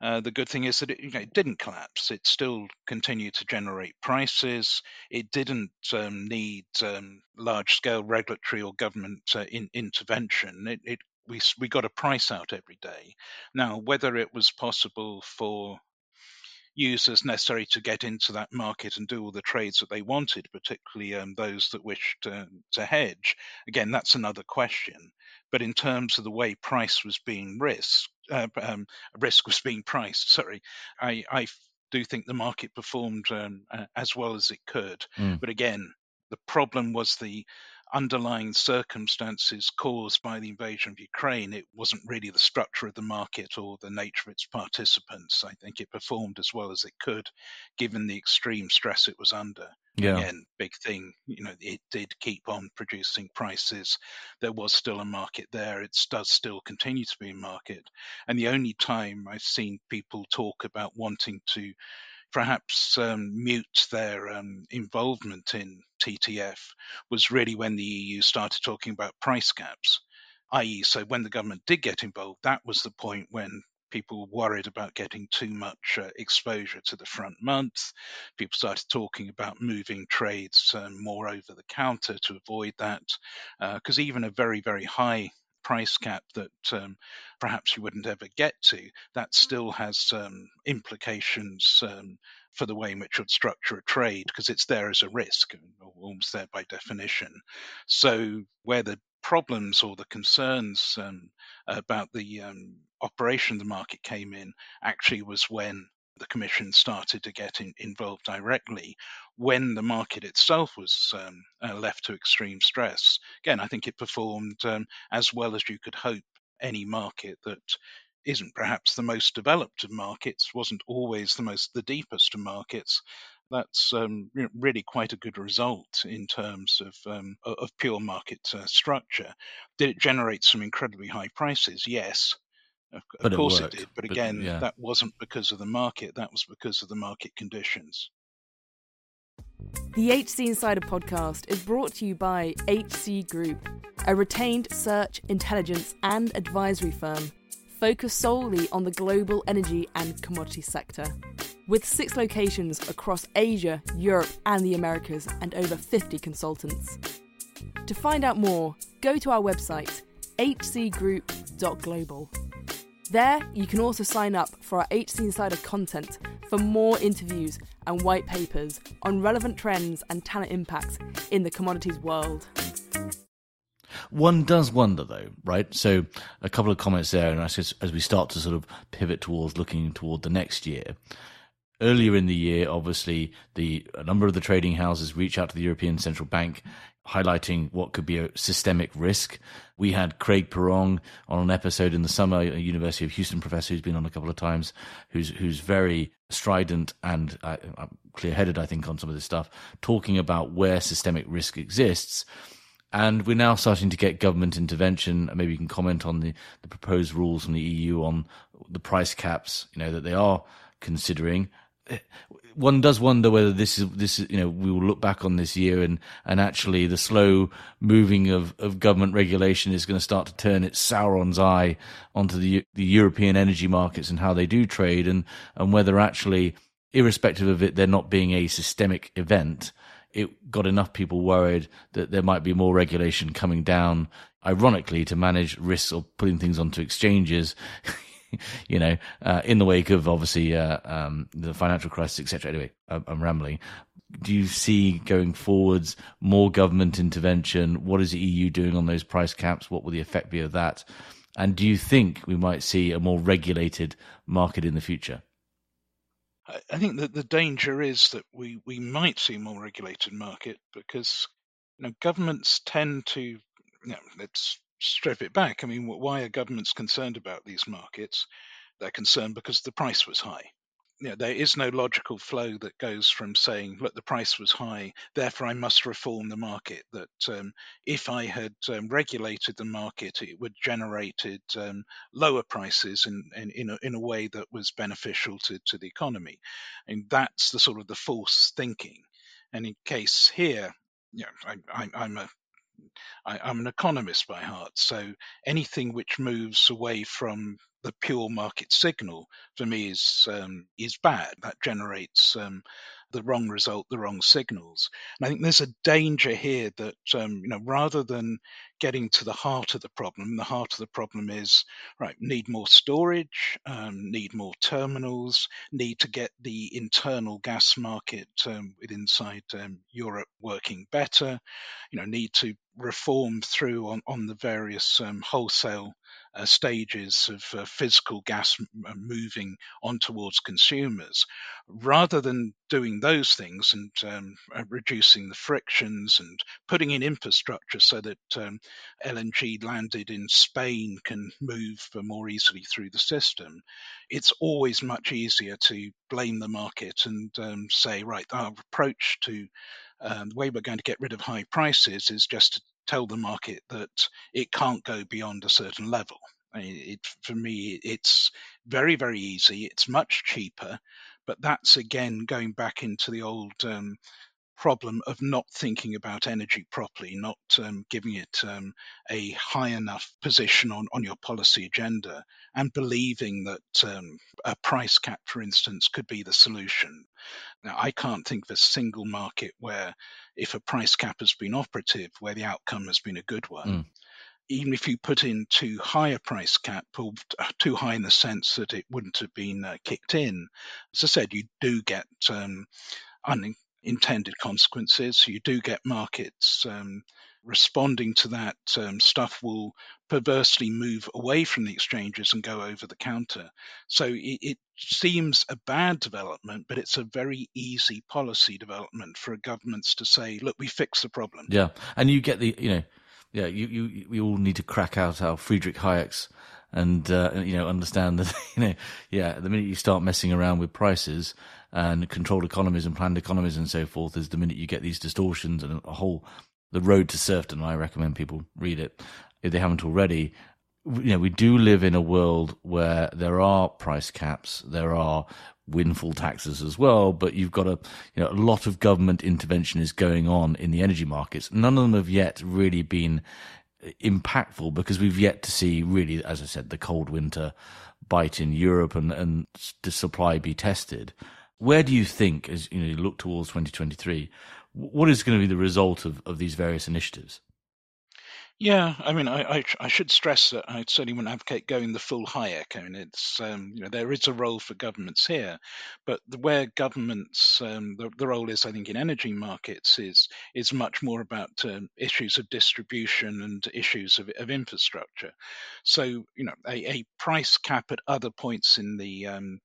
uh, the good thing is that it, you know, it, didn't collapse. It still continued to generate prices. It didn't um, need um, large scale regulatory or government uh, in, intervention. It, it, we, we got a price out every day. Now, whether it was possible for users necessary to get into that market and do all the trades that they wanted, particularly um, those that wished to, to hedge. Again, that's another question. But in terms of the way price was being risk, uh, um, risk was being priced, sorry, I, I do think the market performed um, as well as it could. Mm. But again, the problem was the underlying circumstances caused by the invasion of Ukraine, it wasn't really the structure of the market or the nature of its participants. I think it performed as well as it could, given the extreme stress it was under. Yeah. Again, big thing, you know, it did keep on producing prices. There was still a market there. It does still continue to be a market. And the only time I've seen people talk about wanting to perhaps um, mute their um, involvement in TTF was really when the EU started talking about price caps, i.e., so when the government did get involved, that was the point when people were worried about getting too much uh, exposure to the front month. People started talking about moving trades um, more over the counter to avoid that, because uh, even a very, very high price cap that um, perhaps you wouldn't ever get to, that still has um, implications um, for the way in which you'd structure a trade because it's there as a risk, almost there by definition. So where the problems or the concerns um, about the um, operation of the market came in actually was when the Commission started to get in, involved directly when the market itself was um, uh, left to extreme stress. Again, I think it performed um, as well as you could hope any market that isn't perhaps the most developed of markets, wasn't always the most the deepest of markets. That's um, really quite a good result in terms of um, of pure market uh, structure. Did it generate some incredibly high prices? Yes, of, of course it, it, did. But again, but, yeah. that wasn't because of the market. That was because of the market conditions. The HC Insider podcast is brought to you by HC Group, a retained search, intelligence, and advisory firm focused solely on the global energy and commodity sector. With six locations across Asia, Europe, and the Americas, and over 50 consultants. To find out more, go to our website, hcgroup.global. There, you can also sign up for our HC Insider content for more interviews and white papers on relevant trends and talent impacts in the commodities world. One does wonder, though, right? So, a couple of comments there, and as, as we start to sort of pivot towards looking toward the next year. Earlier in the year, obviously, the a number of the trading houses reach out to the European Central Bank highlighting what could be a systemic risk. We had Craig Pirrong on an episode in the summer, a University of Houston professor who's been on a couple of times, who's who's very strident and uh, uh clear-headed, I think, on some of this stuff, talking about where systemic risk exists. And we're now starting to get government intervention. Maybe you can comment on the, the proposed rules from the EU on the price caps, you know, that they are considering one does wonder whether this is this is you know we will look back on this year and and actually the slow moving of of government regulation is going to start to turn its Sauron's eye onto the the European energy markets and how they do trade and and whether actually irrespective of it there not being a systemic event it got enough people worried that there might be more regulation coming down ironically to manage risks or putting things onto exchanges you know, uh, in the wake of obviously uh, um, the financial crisis, etc. Anyway, I'm, rambling. Do you see going forwards more government intervention? What is the EU doing on those price caps? What will the effect be of that? And do you think we might see a more regulated market in the future? I think that the danger is that we, we might see a more regulated market because you know governments tend to you know, strip it back. I mean, why are governments concerned about these markets? They're concerned because the price was high. You know, there is no logical flow that goes from saying, look, the price was high, therefore I must reform the market. That um, if I had um, regulated the market, it would generated um, lower prices in, in, in, a, in a way that was beneficial to, to the economy. And that's the sort of the false thinking. And in case here, you know, I, I'm a I, am an economist by heart, so anything which moves away from the pure market signal for me is um, is bad. That generates um, the wrong result, the wrong signals. And I think there's a danger here that um, you know rather than getting to the heart of the problem, the heart of the problem is right need more storage, um, need more terminals, need to get the internal gas market um, inside um, Europe working better. You know need to reform through on, on the various um, wholesale uh, stages of uh, physical gas m- uh, moving on towards consumers, rather than doing those things and um, uh, reducing the frictions and putting in infrastructure so that um, LNG landed in Spain can move more easily through the system, it's always much easier to blame the market and um, say, right, our approach to um, the way we're going to get rid of high prices is just to tell the market that it can't go beyond a certain level. It, for me, it's very, very easy. It's much cheaper, but that's again going back into the old um, problem of not thinking about energy properly, not um, giving it um, a high enough position on, on your policy agenda, and believing that um, a price cap, for instance, could be the solution. Now, I can't think of a single market where, if a price cap has been operative, where the outcome has been a good one. Mm even if you put in too high a price cap, or too high in the sense that it wouldn't have been uh, kicked in, as I said, you do get um, unintended consequences. You do get markets um, responding to that. Um, stuff will perversely move away from the exchanges and go over the counter. So it, it seems a bad development, but it's a very easy policy development for governments to say, "Look, we fixed the problem." Yeah, and you get the you know yeah, you, you, we all need to crack out our Friedrich Hayek's and, uh, you know, understand that, you know, yeah, the minute you start messing around with prices and controlled economies and planned economies and so forth is the minute you get these distortions and a whole, the road to serfdom. I recommend people read it if they haven't already. You know, we do live in a world where there are price caps, there are windfall taxes as well, but you've got a you know a lot of government intervention is going on in the energy markets. None of them have yet really been impactful because we've yet to see really, as I said, the cold winter bite in Europe and and the supply be tested. Where do you think, as you know, you look towards 2023, what is going to be the result of, of these various initiatives? Yeah, I mean, I, I, I should stress that I certainly wouldn't advocate going the full Hayek. I mean, it's um, you know there is a role for governments here, but the, where governments um, the, the role is, I think, in energy markets is is much more about um, issues of distribution and issues of, of infrastructure. So you know, a, a price cap at other points in the um,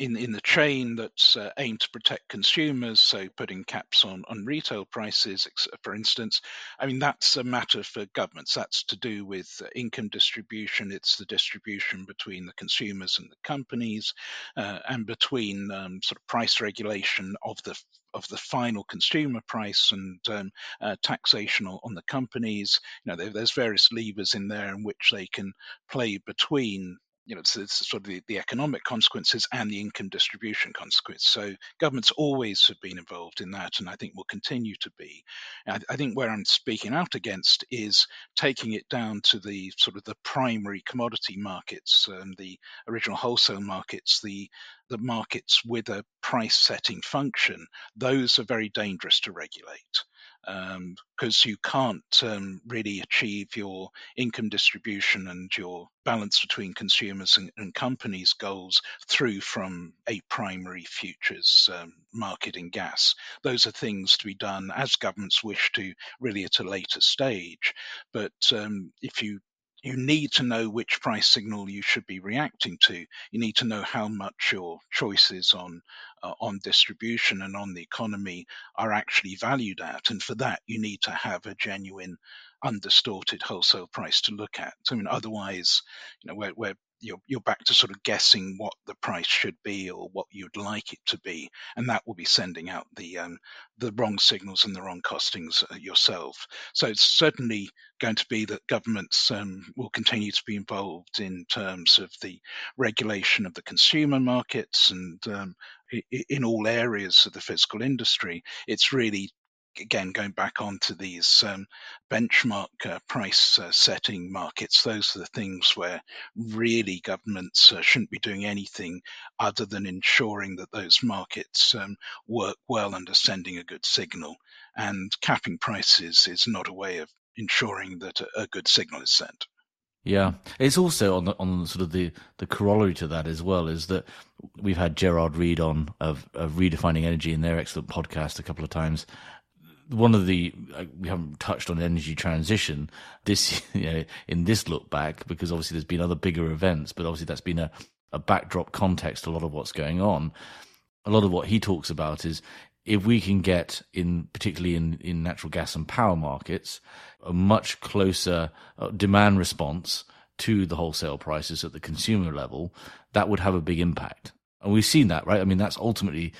in in the chain that's uh, aimed to protect consumers, so putting caps on on retail prices, for instance. I mean, that's a matter for governments. That's to do with income distribution. It's the distribution between the consumers and the companies, uh, and between um, sort of price regulation of the of the final consumer price and um, uh, taxation on the companies. You know, there, there's various levers in there in which they can play between you know, it's, sort of the, the, economic consequences and the income distribution consequence. So governments always have been involved in that, and I think will continue to be. I, I, think where I'm speaking out against is taking it down to the sort of the primary commodity markets, um, the original wholesale markets, the the markets with a price setting function. Those are very dangerous to regulate because um, you can't um, really achieve your income distribution and your balance between consumers and, and companies goals through from a primary futures um, market in gas. Those are things to be done as governments wish to really at a later stage. But um, if you you need to know which price signal you should be reacting to. You need to know how much your choices on uh, on distribution and on the economy are actually valued at, and for that you need to have a genuine, undistorted wholesale price to look at. I mean, otherwise, you know, where, where you're, you're back to sort of guessing what the price should be or what you'd like it to be, and that will be sending out the um, the wrong signals and the wrong costings uh, yourself. So it's certainly going to be that governments um, will continue to be involved in terms of the regulation of the consumer markets and um, in all areas of the physical industry. It's really again, going back onto these um, benchmark uh, price uh, setting markets, those are the things where really governments uh, shouldn't be doing anything other than ensuring that those markets um, work well and are sending a good signal. And capping prices is not a way of ensuring that a, a good signal is sent. Yeah, it's also on the, on sort of the, the corollary to that as well is that we've had Gerard Reid on of, of redefining energy in their excellent podcast a couple of times, one of the uh, we haven't touched on energy transition this you know, in this look back because obviously there's been other bigger events, but obviously that's been a, a backdrop context to a lot of what's going on. A lot of what he talks about is if we can get in particularly in, in natural gas and power markets a much closer uh, demand response to the wholesale prices at the consumer level, that would have a big impact. And we've seen that, right? I mean, that's ultimately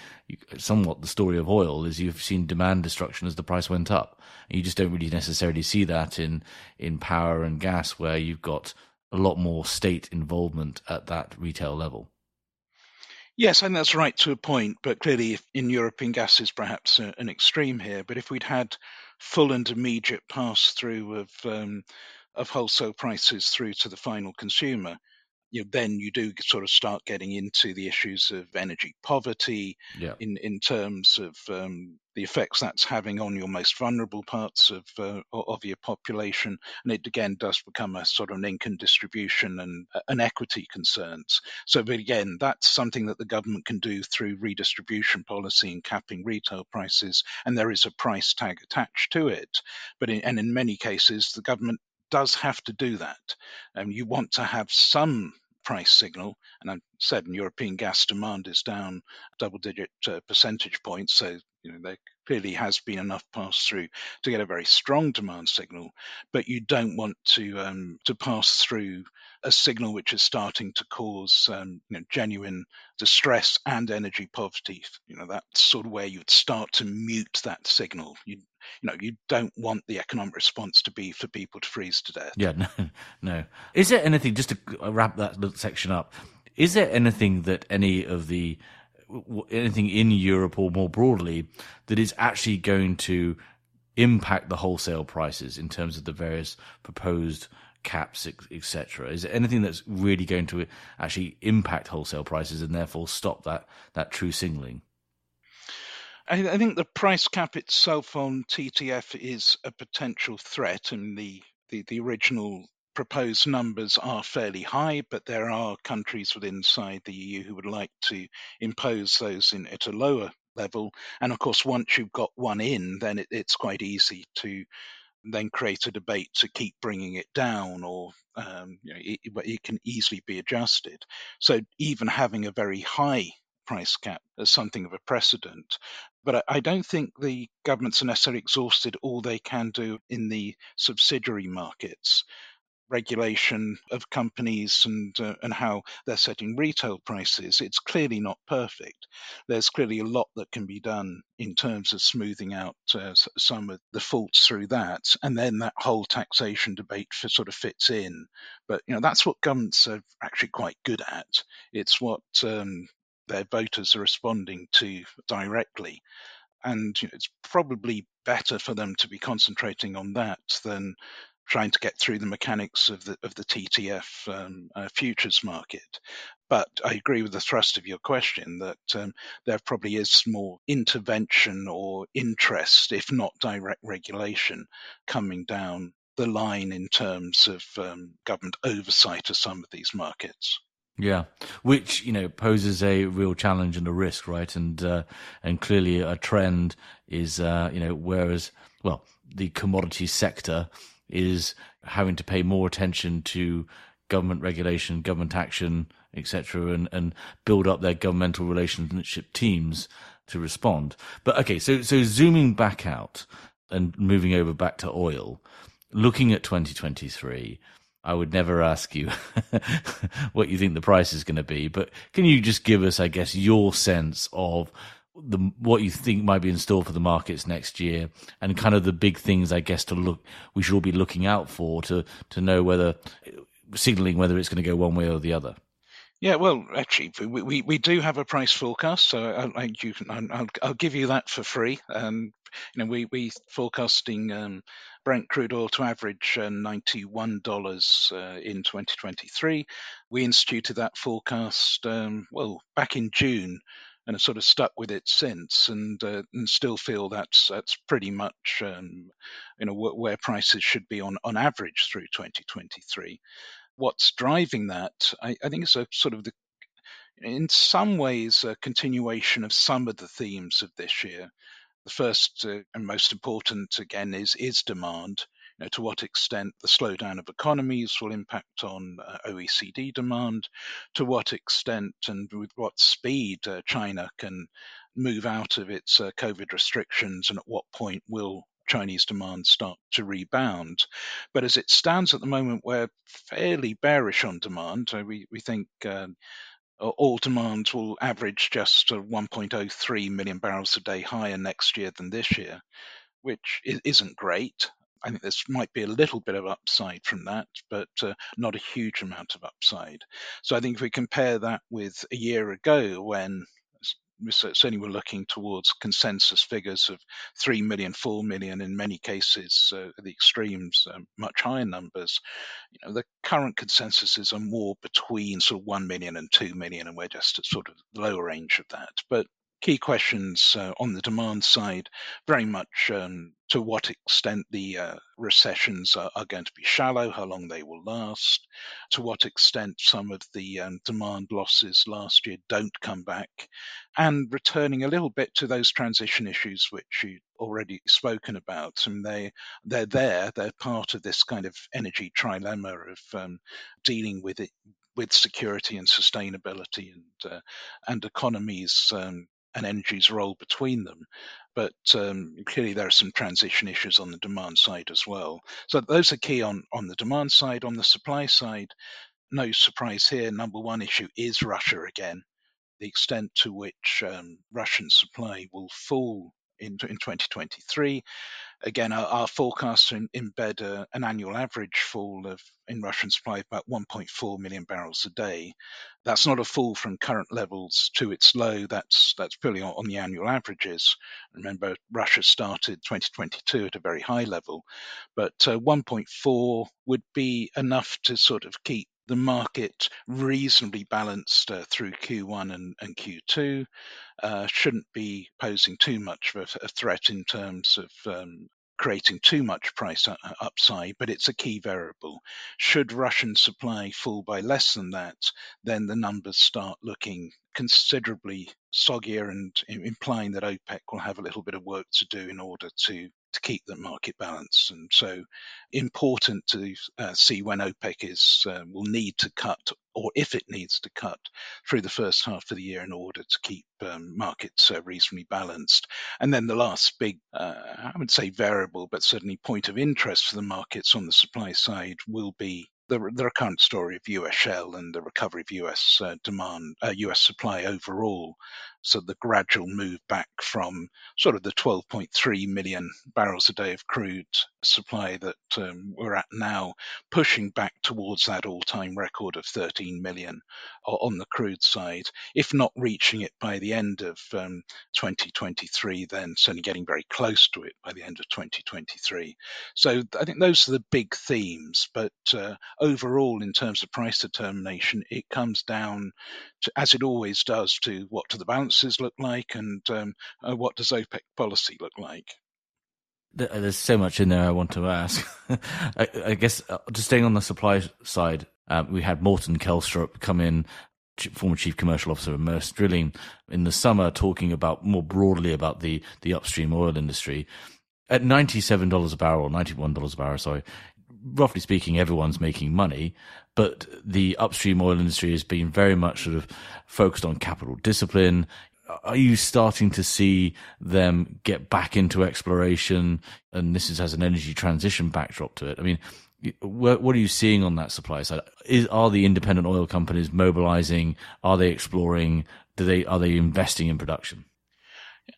somewhat the story of oil is you've seen demand destruction as the price went up. You just don't really necessarily see that in, in power and gas where you've got a lot more state involvement at that retail level. Yes, and that's right to a point, but clearly in European gas is perhaps an extreme here. But if we'd had full and immediate pass through of um, of wholesale prices through to the final consumer, you know, then you do sort of start getting into the issues of energy poverty yeah. in, in terms of um, the effects that's having on your most vulnerable parts of uh, of your population, and it again does become a sort of an income distribution and uh, an equity concerns. So, but again, that's something that the government can do through redistribution policy and capping retail prices, and there is a price tag attached to it. But in, and in many cases, the government does have to do that. Um, you want to have some price signal, and I said European gas demand is down double-digit uh, percentage points, so you know there clearly has been enough pass through to get a very strong demand signal, but you don't want to um, to pass through a signal which is starting to cause um, you know, genuine distress and energy poverty. You know that's sort of where you'd start to mute that signal. You you know you don't want the economic response to be for people to freeze to death. Yeah, no, no. Is there anything just to wrap that section up? Is there anything that any of the anything in Europe or more broadly that is actually going to impact the wholesale prices in terms of the various proposed caps, etc. Is there anything that's really going to actually impact wholesale prices and therefore stop that that true signaling? I, I think the price cap itself on TTF is a potential threat, and the, the, the original proposed numbers are fairly high, but there are countries within inside the EU who would like to impose those in at a lower level. And of course, once you've got one in, then it, it's quite easy to then create a debate to keep bringing it down, or um, you know, it, it can easily be adjusted. So even having a very high price cap as something of a precedent. But I don't think the governments are necessarily exhausted. All they can do in the subsidiary markets regulation of companies and uh, and how they're setting retail prices it's clearly not perfect. There's clearly a lot that can be done in terms of smoothing out uh, some of the faults through that and then that whole taxation debate sort of fits in. But you know that's what governments are actually quite good at. It's what um, their voters are responding to directly and you know, it's probably better for them to be concentrating on that than trying to get through the mechanics of the of the TTF um, uh, futures market. But I agree with the thrust of your question that um, there probably is more intervention or interest, if not direct regulation, coming down the line in terms of um, government oversight of some of these markets. Yeah, which you know poses a real challenge and a risk, right? And uh, and clearly a trend is uh, you know whereas well the commodity sector is having to pay more attention to government regulation, government action, etc., and, and build up their governmental relationship teams to respond. But okay, so so zooming back out and moving over back to oil, looking at 2023. I would never ask you what you think the price is going to be, but can you just give us, I guess, your sense of the what you think might be in store for the markets next year, and kind of the big things I guess to look we should all be looking out for to to know whether signaling whether it's going to go one way or the other. Yeah, well, actually, we, we, we do have a price forecast, so I, I, you I'll, I'll give you that for free. Um, you know, we we forecasting um, Brent crude oil to average uh, ninety-one dollars uh, in 2023. We instituted that forecast um, well back in June, and have sort of stuck with it since, and uh, and still feel that's that's pretty much um, you know where prices should be on on average through 2023. What's driving that? I, I think it's a sort of the in some ways a continuation of some of the themes of this year. The first uh, and most important again is is demand know, to what extent the slowdown of economies will impact on uh, OECD demand, to what extent and with what speed uh, China can move out of its uh, COVID restrictions, and at what point will Chinese demand start to rebound. But as it stands at the moment, we're fairly bearish on demand. We, we think um, all demand will average just 1.03 million barrels a day higher next year than this year, which isn't great I think this might be a little bit of upside from that, but uh, not a huge amount of upside. So I think if we compare that with a year ago when certainly we're looking towards consensus figures of 3 million, 4 million, in many cases, uh, the extremes, uh, much higher numbers. You know, the current consensuses are more between sort of 1 million and 2 million, and we're just at sort of the lower range of that. But key questions uh, on the demand side very much um, to what extent the uh, recessions are, are, going to be shallow, how long they will last, to what extent some of the um, demand losses last year don't come back, and returning a little bit to those transition issues which you already spoken about. And they they're there, they're part of this kind of energy trilemma of um, dealing with it with security and sustainability and uh, and economies um, and energy's role between them. But um, clearly, there are some transition issues on the demand side as well. So those are key on, on the demand side. On the supply side, no surprise here. Number one issue is Russia again. The extent to which um, Russian supply will fall in, in 2023 again, our, our forecasts embed a, an annual average fall of in Russian supply of about 1.4 million barrels a day. That's not a fall from current levels to its low. That's that's purely on, on the annual averages. Remember, Russia started 2022 at a very high level, but uh, 1.4 would be enough to sort of keep the market reasonably balanced uh, through Q1 and, and Q2. Uh, shouldn't be posing too much of a, a threat in terms of um, creating too much price upside, but it's a key variable. Should Russian supply fall by less than that, then the numbers start looking considerably soggier and implying that OPEC will have a little bit of work to do in order to to keep the market balance. And so, important to uh, see when OPEC is uh, will need to cut, or if it needs to cut through the first half of the year in order to keep um, markets uh, reasonably balanced. And then the last big, uh, I would say variable, but certainly point of interest for the markets on the supply side will be the, recurrent story of US shale and the recovery of US uh, demand, uh, US supply overall. So the gradual move back from sort of the 12.3 million barrels a day of crude supply that um, we're at now, pushing back towards that all-time record of 13 million on the crude side. If not reaching it by the end of um, 2023, then certainly getting very close to it by the end of 2023. So I think those are the big themes. But uh, overall, in terms of price determination, it comes down to, as it always does, to what to the look like and um, uh, what does OPEC policy look like. There's so much in there I want to ask. I, I, guess uh, just staying on the supply side, uh, we had Morten Kjelstrup come in, former chief commercial officer of Maersk Drilling, in the summer, talking about more broadly about the the upstream oil industry. At ninety seven dollars a barrel, ninety one dollars a barrel, sorry, roughly speaking, everyone's making money, but the upstream oil industry has been very much sort of focused on capital discipline. Are you starting to see them get back into exploration? And this is, has an energy transition backdrop to it. I mean, what, are you seeing on that supply side? Is, are the independent oil companies mobilizing? Are they exploring? Do they are they investing in production?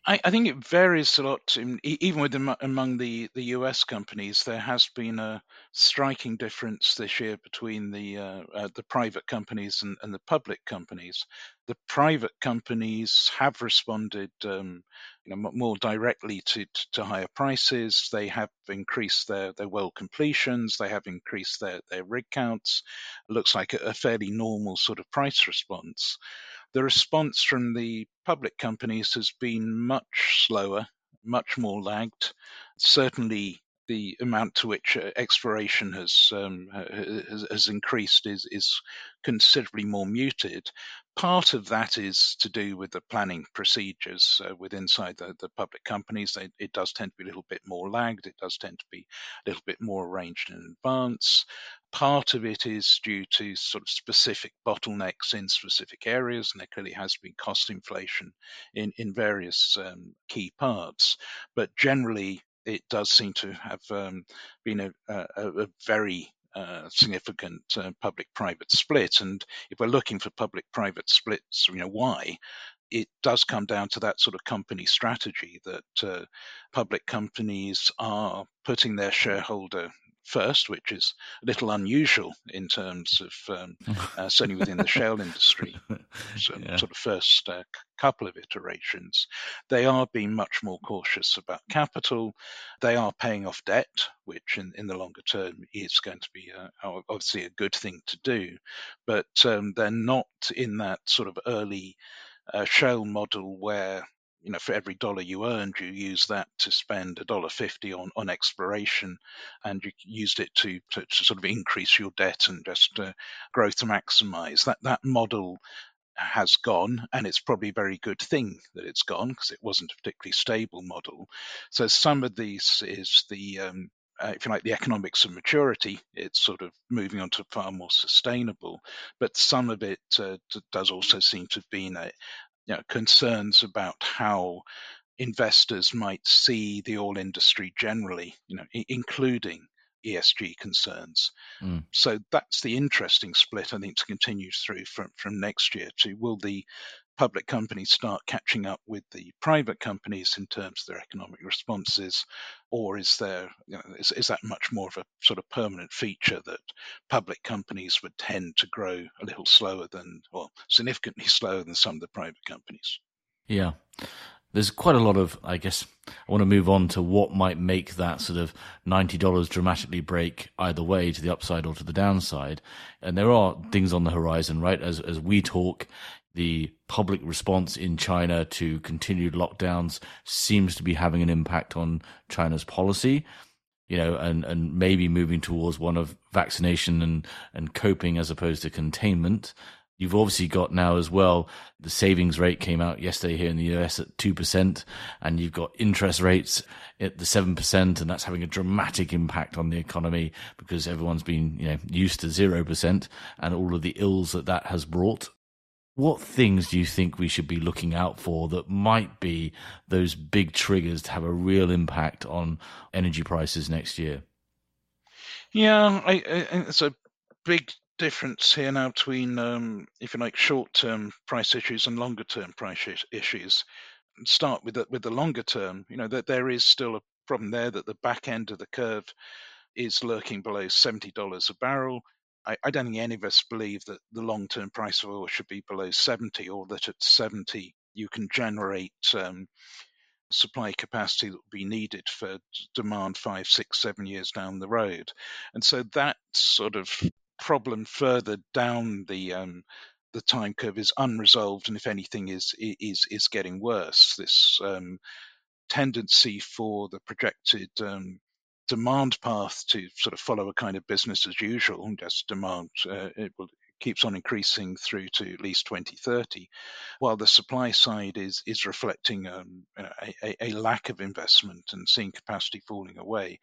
I, I, think it varies a lot. In, even with among the, the US companies, there has been a striking difference this year between the uh, uh, the private companies and, and, the public companies. The private companies have responded, um, you know, more directly to, to higher prices. They have increased their, their well completions. They have increased their, their rig counts. It looks like a, a fairly normal sort of price response. The response from the public companies has been much slower, much more lagged. Certainly, the amount to which uh, exploration has, um, has, has increased is is considerably more muted. Part of that is to do with the planning procedures uh, with inside the, the public companies. It does tend to be a little bit more lagged. It does tend to be a little bit more arranged in advance. Part of it is due to sort of specific bottlenecks in specific areas, and there clearly has been cost inflation in, in various um, key parts. But generally, it does seem to have um, been a, a, a very uh, significant uh, public-private split. And if we're looking for public-private splits, you know why? it does come down to that sort of company strategy that uh, public companies are putting their shareholder first, which is a little unusual in terms of um, uh, certainly within the shale industry. So, yeah. sort of first uh, couple of iterations, they are being much more cautious about capital. They are paying off debt, which in, in the longer term is going to be uh, obviously a good thing to do, but um, they're not in that sort of early uh, shale model where you know, for every dollar you earned, you use that to spend a dollar fifty on on exploration, and you used it to, to, to sort of increase your debt and just uh, growth to maximize. That that model has gone, and it's probably a very good thing that it's gone because it wasn't a particularly stable model. So some of these is the um, uh, if you like, the economics of maturity, it's sort of moving on to far more sustainable. But some of it uh, does also seem to have been a, you know, concerns about how investors might see the oil industry generally, you know, I- including ESG concerns. Mm. So that's the interesting split, I think, to continue through from, from next year to will the public companies start catching up with the private companies in terms of their economic responses, or is there you know, is, is that much more of a sort of permanent feature that public companies would tend to grow a little slower than, or significantly slower than some of the private companies? Yeah. There's quite a lot of, I guess, I want to move on to what might make that sort of $90 dramatically break either way to the upside or to the downside. And there are things on the horizon, right? As, as we talk, the public response in China to continued lockdowns seems to be having an impact on China's policy, you know, and, and maybe moving towards one of vaccination and, and coping as opposed to containment. You've obviously got now as well, the savings rate came out yesterday here in the US at 2%, and you've got interest rates at the 7%, and that's having a dramatic impact on the economy because everyone's been, you know, used to 0% and all of the ills that that has brought what things do you think we should be looking out for that might be those big triggers to have a real impact on energy prices next year? Yeah, I, I, it's a big difference here now between, um, if you like, short-term price issues and longer-term price issues. Start with the, with the longer term. You know that there is still a problem there that the back end of the curve is lurking below seventy dollars a barrel. I, I don't think any of us believe that the long term price of oil should be below 70 or that at 70 you can generate um, supply capacity that will be needed for demand five, six, seven years down the road. And so that sort of problem further down the um, the time curve is unresolved, and if anything, is is is getting worse. This um, tendency for the projected um, demand path to sort of follow a kind of business as usual just demand uh, it will keeps on increasing through to at least 2030, while the supply side is is reflecting um, a, a, lack of investment and seeing capacity falling away,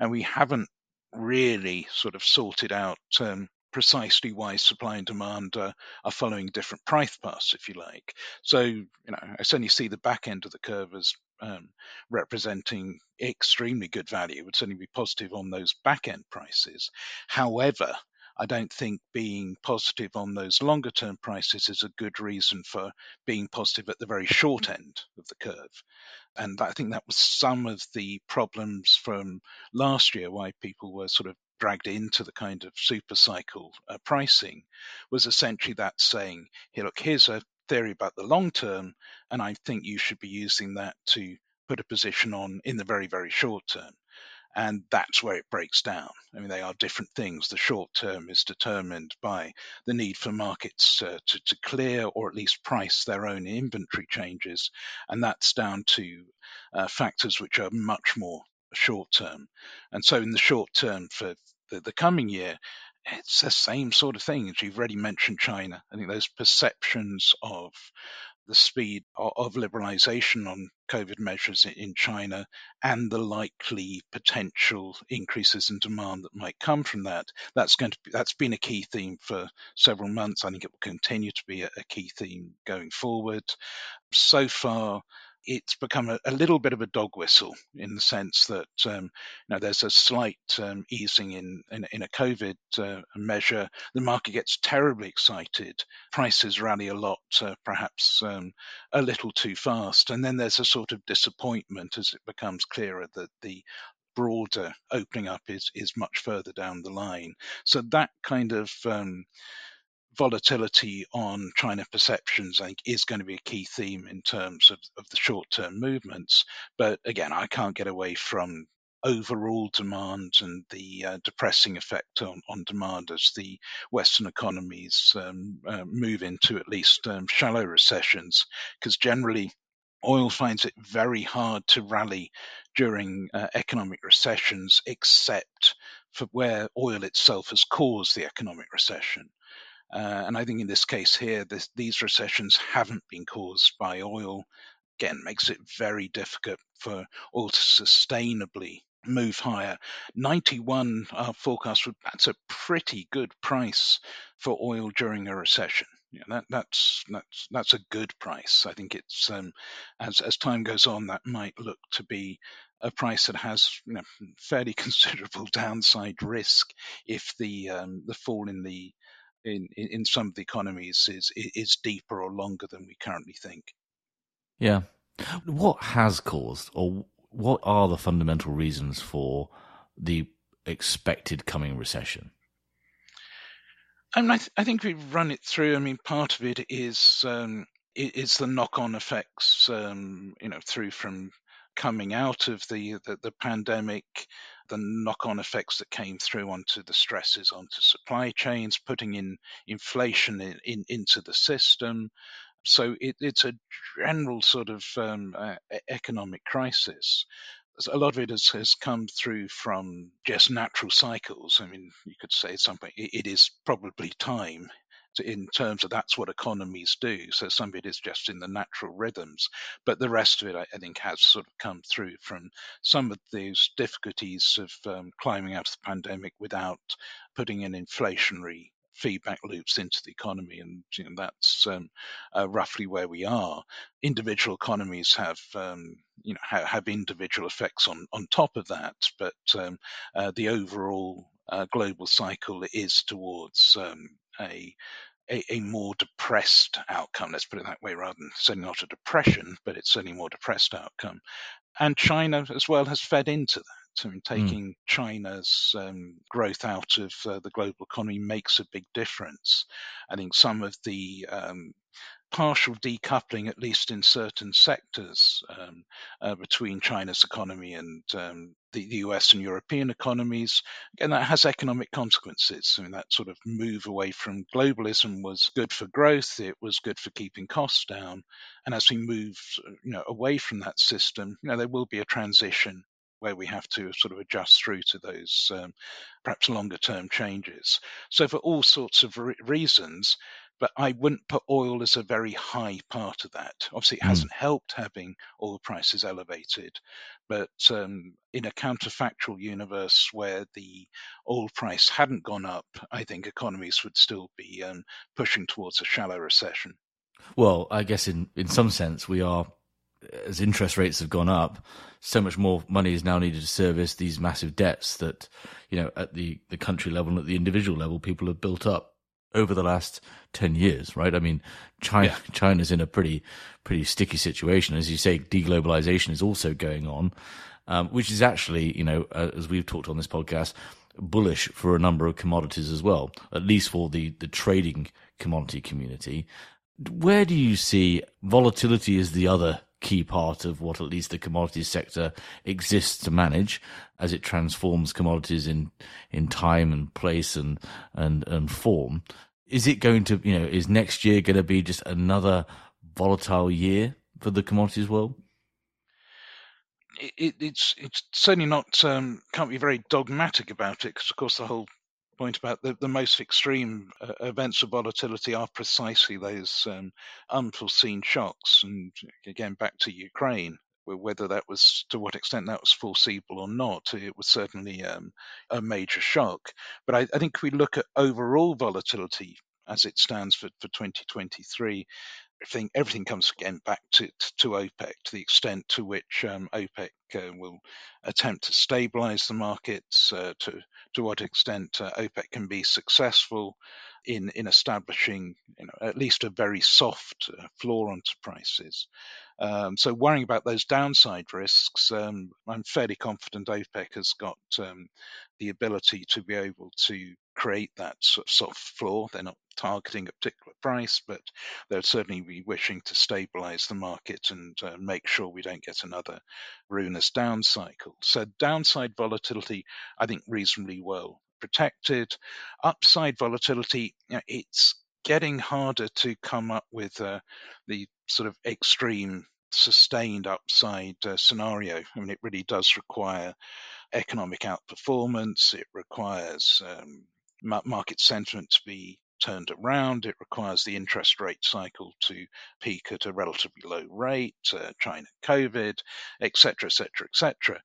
and we haven't really sort of sorted out um, precisely why supply and demand uh, are following different price paths, if you like. So, you know, I certainly see the back end of the curve as um, representing extremely good value. It would certainly be positive on those back end prices. However, I don't think being positive on those longer term prices is a good reason for being positive at the very short end of the curve. And I think that was some of the problems from last year, why people were sort of dragged into the kind of super cycle uh, pricing, was essentially that saying, here, look, here's a theory about the long term, and I think you should be using that to put a position on in the very, very short term. And that's where it breaks down. I mean, they are different things. The short term is determined by the need for markets uh, to, to clear or at least price their own inventory changes. And that's down to uh, factors which are much more short term. And so, in the short term for the, the coming year, it's the same sort of thing as you've already mentioned China. I think those perceptions of the speed of liberalization on COVID measures in China and the likely potential increases in demand that might come from that. That's going to be, that's been a key theme for several months. I think it will continue to be a key theme going forward. So far, it's become a, a, little bit of a dog whistle in the sense that um, you know there's a slight um, easing in, in, in a COVID uh, measure. The market gets terribly excited, prices rally a lot, uh, perhaps um, a little too fast, and then there's a sort of disappointment as it becomes clearer that the broader opening up is is much further down the line. So that kind of um, volatility on China perceptions, I think, is going to be a key theme in terms of, of the short term movements. But again, I can't get away from overall demand and the uh, depressing effect on, on demand as the Western economies um, uh, move into at least um, shallow recessions, because generally oil finds it very hard to rally during uh, economic recessions, except for where oil itself has caused the economic recession. Uh, and I think in this case here, this, these recessions haven't been caused by oil. Again, makes it very difficult for oil to sustainably move higher. 91 uh, forecast, that's a pretty good price for oil during a recession. Yeah, that, that's that's that's a good price. I think it's um, as as time goes on, that might look to be a price that has you know, fairly considerable downside risk if the um, the fall in the in, in some of the economies is is deeper or longer than we currently think. Yeah. What has caused, or what are the fundamental reasons for the expected coming recession? I, mean, I, th- I think we've run it through. I mean, part of it is um, is the knock-on effects, um, you know, through from coming out of the, the, the pandemic, the knock-on effects that came through onto the stresses onto supply chains, putting in inflation in, in into the system. So it, it's a general sort of um, uh, economic crisis. A lot of it has, has come through from just natural cycles. I mean, you could say at something. It, it is probably time in terms of that's what economies do. So some of it is just in the natural rhythms, but the rest of it, I, I think, has sort of come through from some of those difficulties of um, climbing out of the pandemic without putting in inflationary feedback loops into the economy, and you know, that's um, uh, roughly where we are. Individual economies have um, you know ha- have individual effects on on top of that, but um, uh, the overall uh, global cycle is towards um, a, a, a more depressed outcome. Let's put it that way, rather than certainly not a depression, but it's certainly more depressed outcome. And China as well has fed into that. I mean, hmm. taking mm. China's um, growth out of uh, the global economy makes a big difference. I think some of the um, partial decoupling, at least in certain sectors, um, uh, between China's economy and um, the, the, US and European economies. And that has economic consequences. I mean, that sort of move away from globalism was good for growth, it was good for keeping costs down. And as we move you know, away from that system, you know, there will be a transition where we have to sort of adjust through to those um, perhaps longer term changes. So, for all sorts of re- reasons, but I wouldn't put oil as a very high part of that. Obviously, it mm. hasn't helped having oil prices elevated, but um, in a counterfactual universe where the oil price hadn't gone up, I think economies would still be um, pushing towards a shallow recession. Well, I guess in, in some sense, we are, as interest rates have gone up, so much more money is now needed to service these massive debts that, you know, at the, the country level and at the individual level, people have built up over the last 10 years, right? I mean, China, yeah. China's in a pretty, pretty sticky situation. As you say, deglobalization is also going on, um, which is actually, you know, uh, as we've talked on this podcast, bullish for a number of commodities as well, at least for the, the trading commodity community. Where do you see volatility as the other key part of what at least the commodities sector exists to manage as it transforms commodities in in time and place and and and form. Is it going to you know is next year going to be just another volatile year for the commodities world? It, it's it's certainly not um, can't be very dogmatic about it because of course the whole point about the, the most extreme uh, events of volatility are precisely those um, unforeseen shocks. And again, back to Ukraine, whether that was to what extent that was foreseeable or not, it was certainly um, a major shock. But I, I, think we look at overall volatility as it stands for, for 2023, think everything comes again back to, to OPEC, to the extent to which um, OPEC uh, will attempt to stabilize the markets, uh, to, to what extent uh, OPEC can be successful in, in establishing you know, at least a very soft uh, floor onto prices. Um, so worrying about those downside risks, um, I'm fairly confident OPEC has got um, the ability to be able to create that sort of floor. They're not targeting a particular price, but they'll certainly be wishing to stabilize the market and uh, make sure we don't get another ruinous down cycle. So downside volatility, I think reasonably well protected. Upside volatility, you know, it's getting harder to come up with uh, the sort of extreme sustained upside uh, scenario. I mean, it really does require economic outperformance. It requires um, market sentiment to be turned around. It requires the interest rate cycle to peak at a relatively low rate, uh, China COVID, etc., etc., etc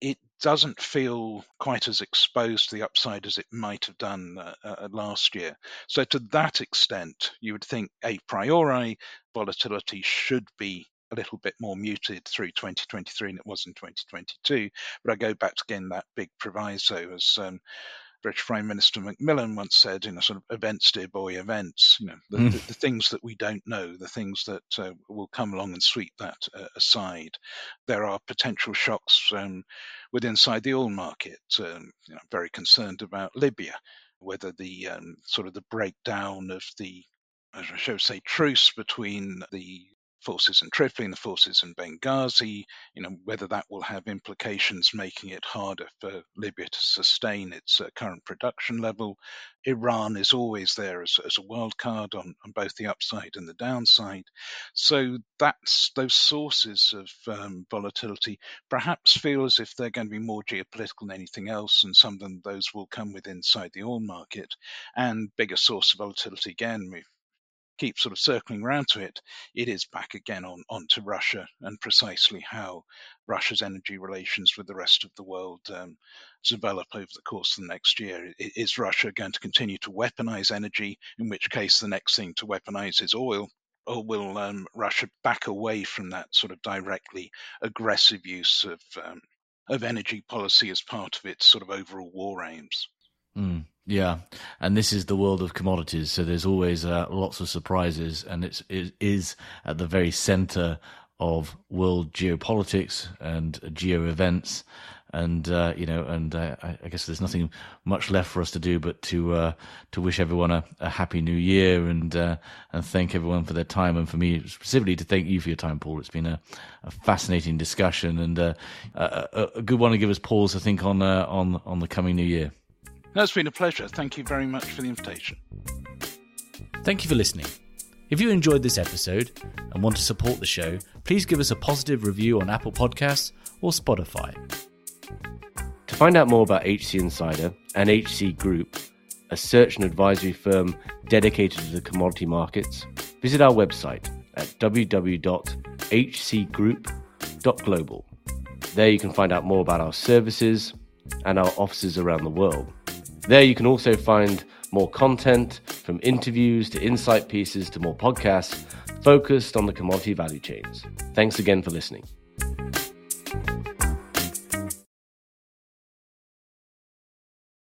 it doesn't feel quite as exposed to the upside as it might have done uh, uh, last year. So, to that extent, you would think a priori volatility should be a little bit more muted through 2023 than it was in 2022. But I go back again that big proviso as um, British Prime Minister Macmillan once said, you know, sort of events, dear boy, events. You know, the, mm. the, the things that we don't know, the things that uh, will come along and sweep that uh, aside. There are potential shocks um, within inside the oil market. Um, you know, very concerned about Libya, whether the um, sort of the breakdown of the I should say, truce between the forces in Tripoli and the forces in Benghazi, you know, whether that will have implications making it harder for Libya to sustain its uh, current production level. Iran is always there as, as a wild card on, on both the upside and the downside. So that's those sources of um, volatility perhaps feel as if they're going to be more geopolitical than anything else, and some of them those will come with inside the oil market. And bigger source of volatility again, we keep sort of circling around to it, it is back again on onto Russia and precisely how Russia's energy relations with the rest of the world um, develop over the course of the next year. Is Russia going to continue to weaponize energy, in which case the next thing to weaponize is oil? Or will um, Russia back away from that sort of directly aggressive use of um, of energy policy as part of its sort of overall war aims? Mm. Yeah, and this is the world of commodities, so there's always uh, lots of surprises, and it's it is at the very center of world geopolitics and geo events, and uh, you know, and uh, I guess there's nothing much left for us to do but to uh, to wish everyone a, a, happy new year and uh, and thank everyone for their time, and for me specifically to thank you for your time, Paul. It's been a, a fascinating discussion and uh, a, a, good one to give us pause, I think, on on on the coming new year. No, it's been a pleasure. Thank you very much for the invitation. Thank you for listening. If you enjoyed this episode and want to support the show, please give us a positive review on Apple Podcasts or Spotify. To find out more about HC Insider and HC Group, a search and advisory firm dedicated to the commodity markets, visit our website at www.hcgroup.global. There you can find out more about our services and our offices around the world. There you can also find more content from interviews to insight pieces to more podcasts focused on the commodity value chains. Thanks again for listening.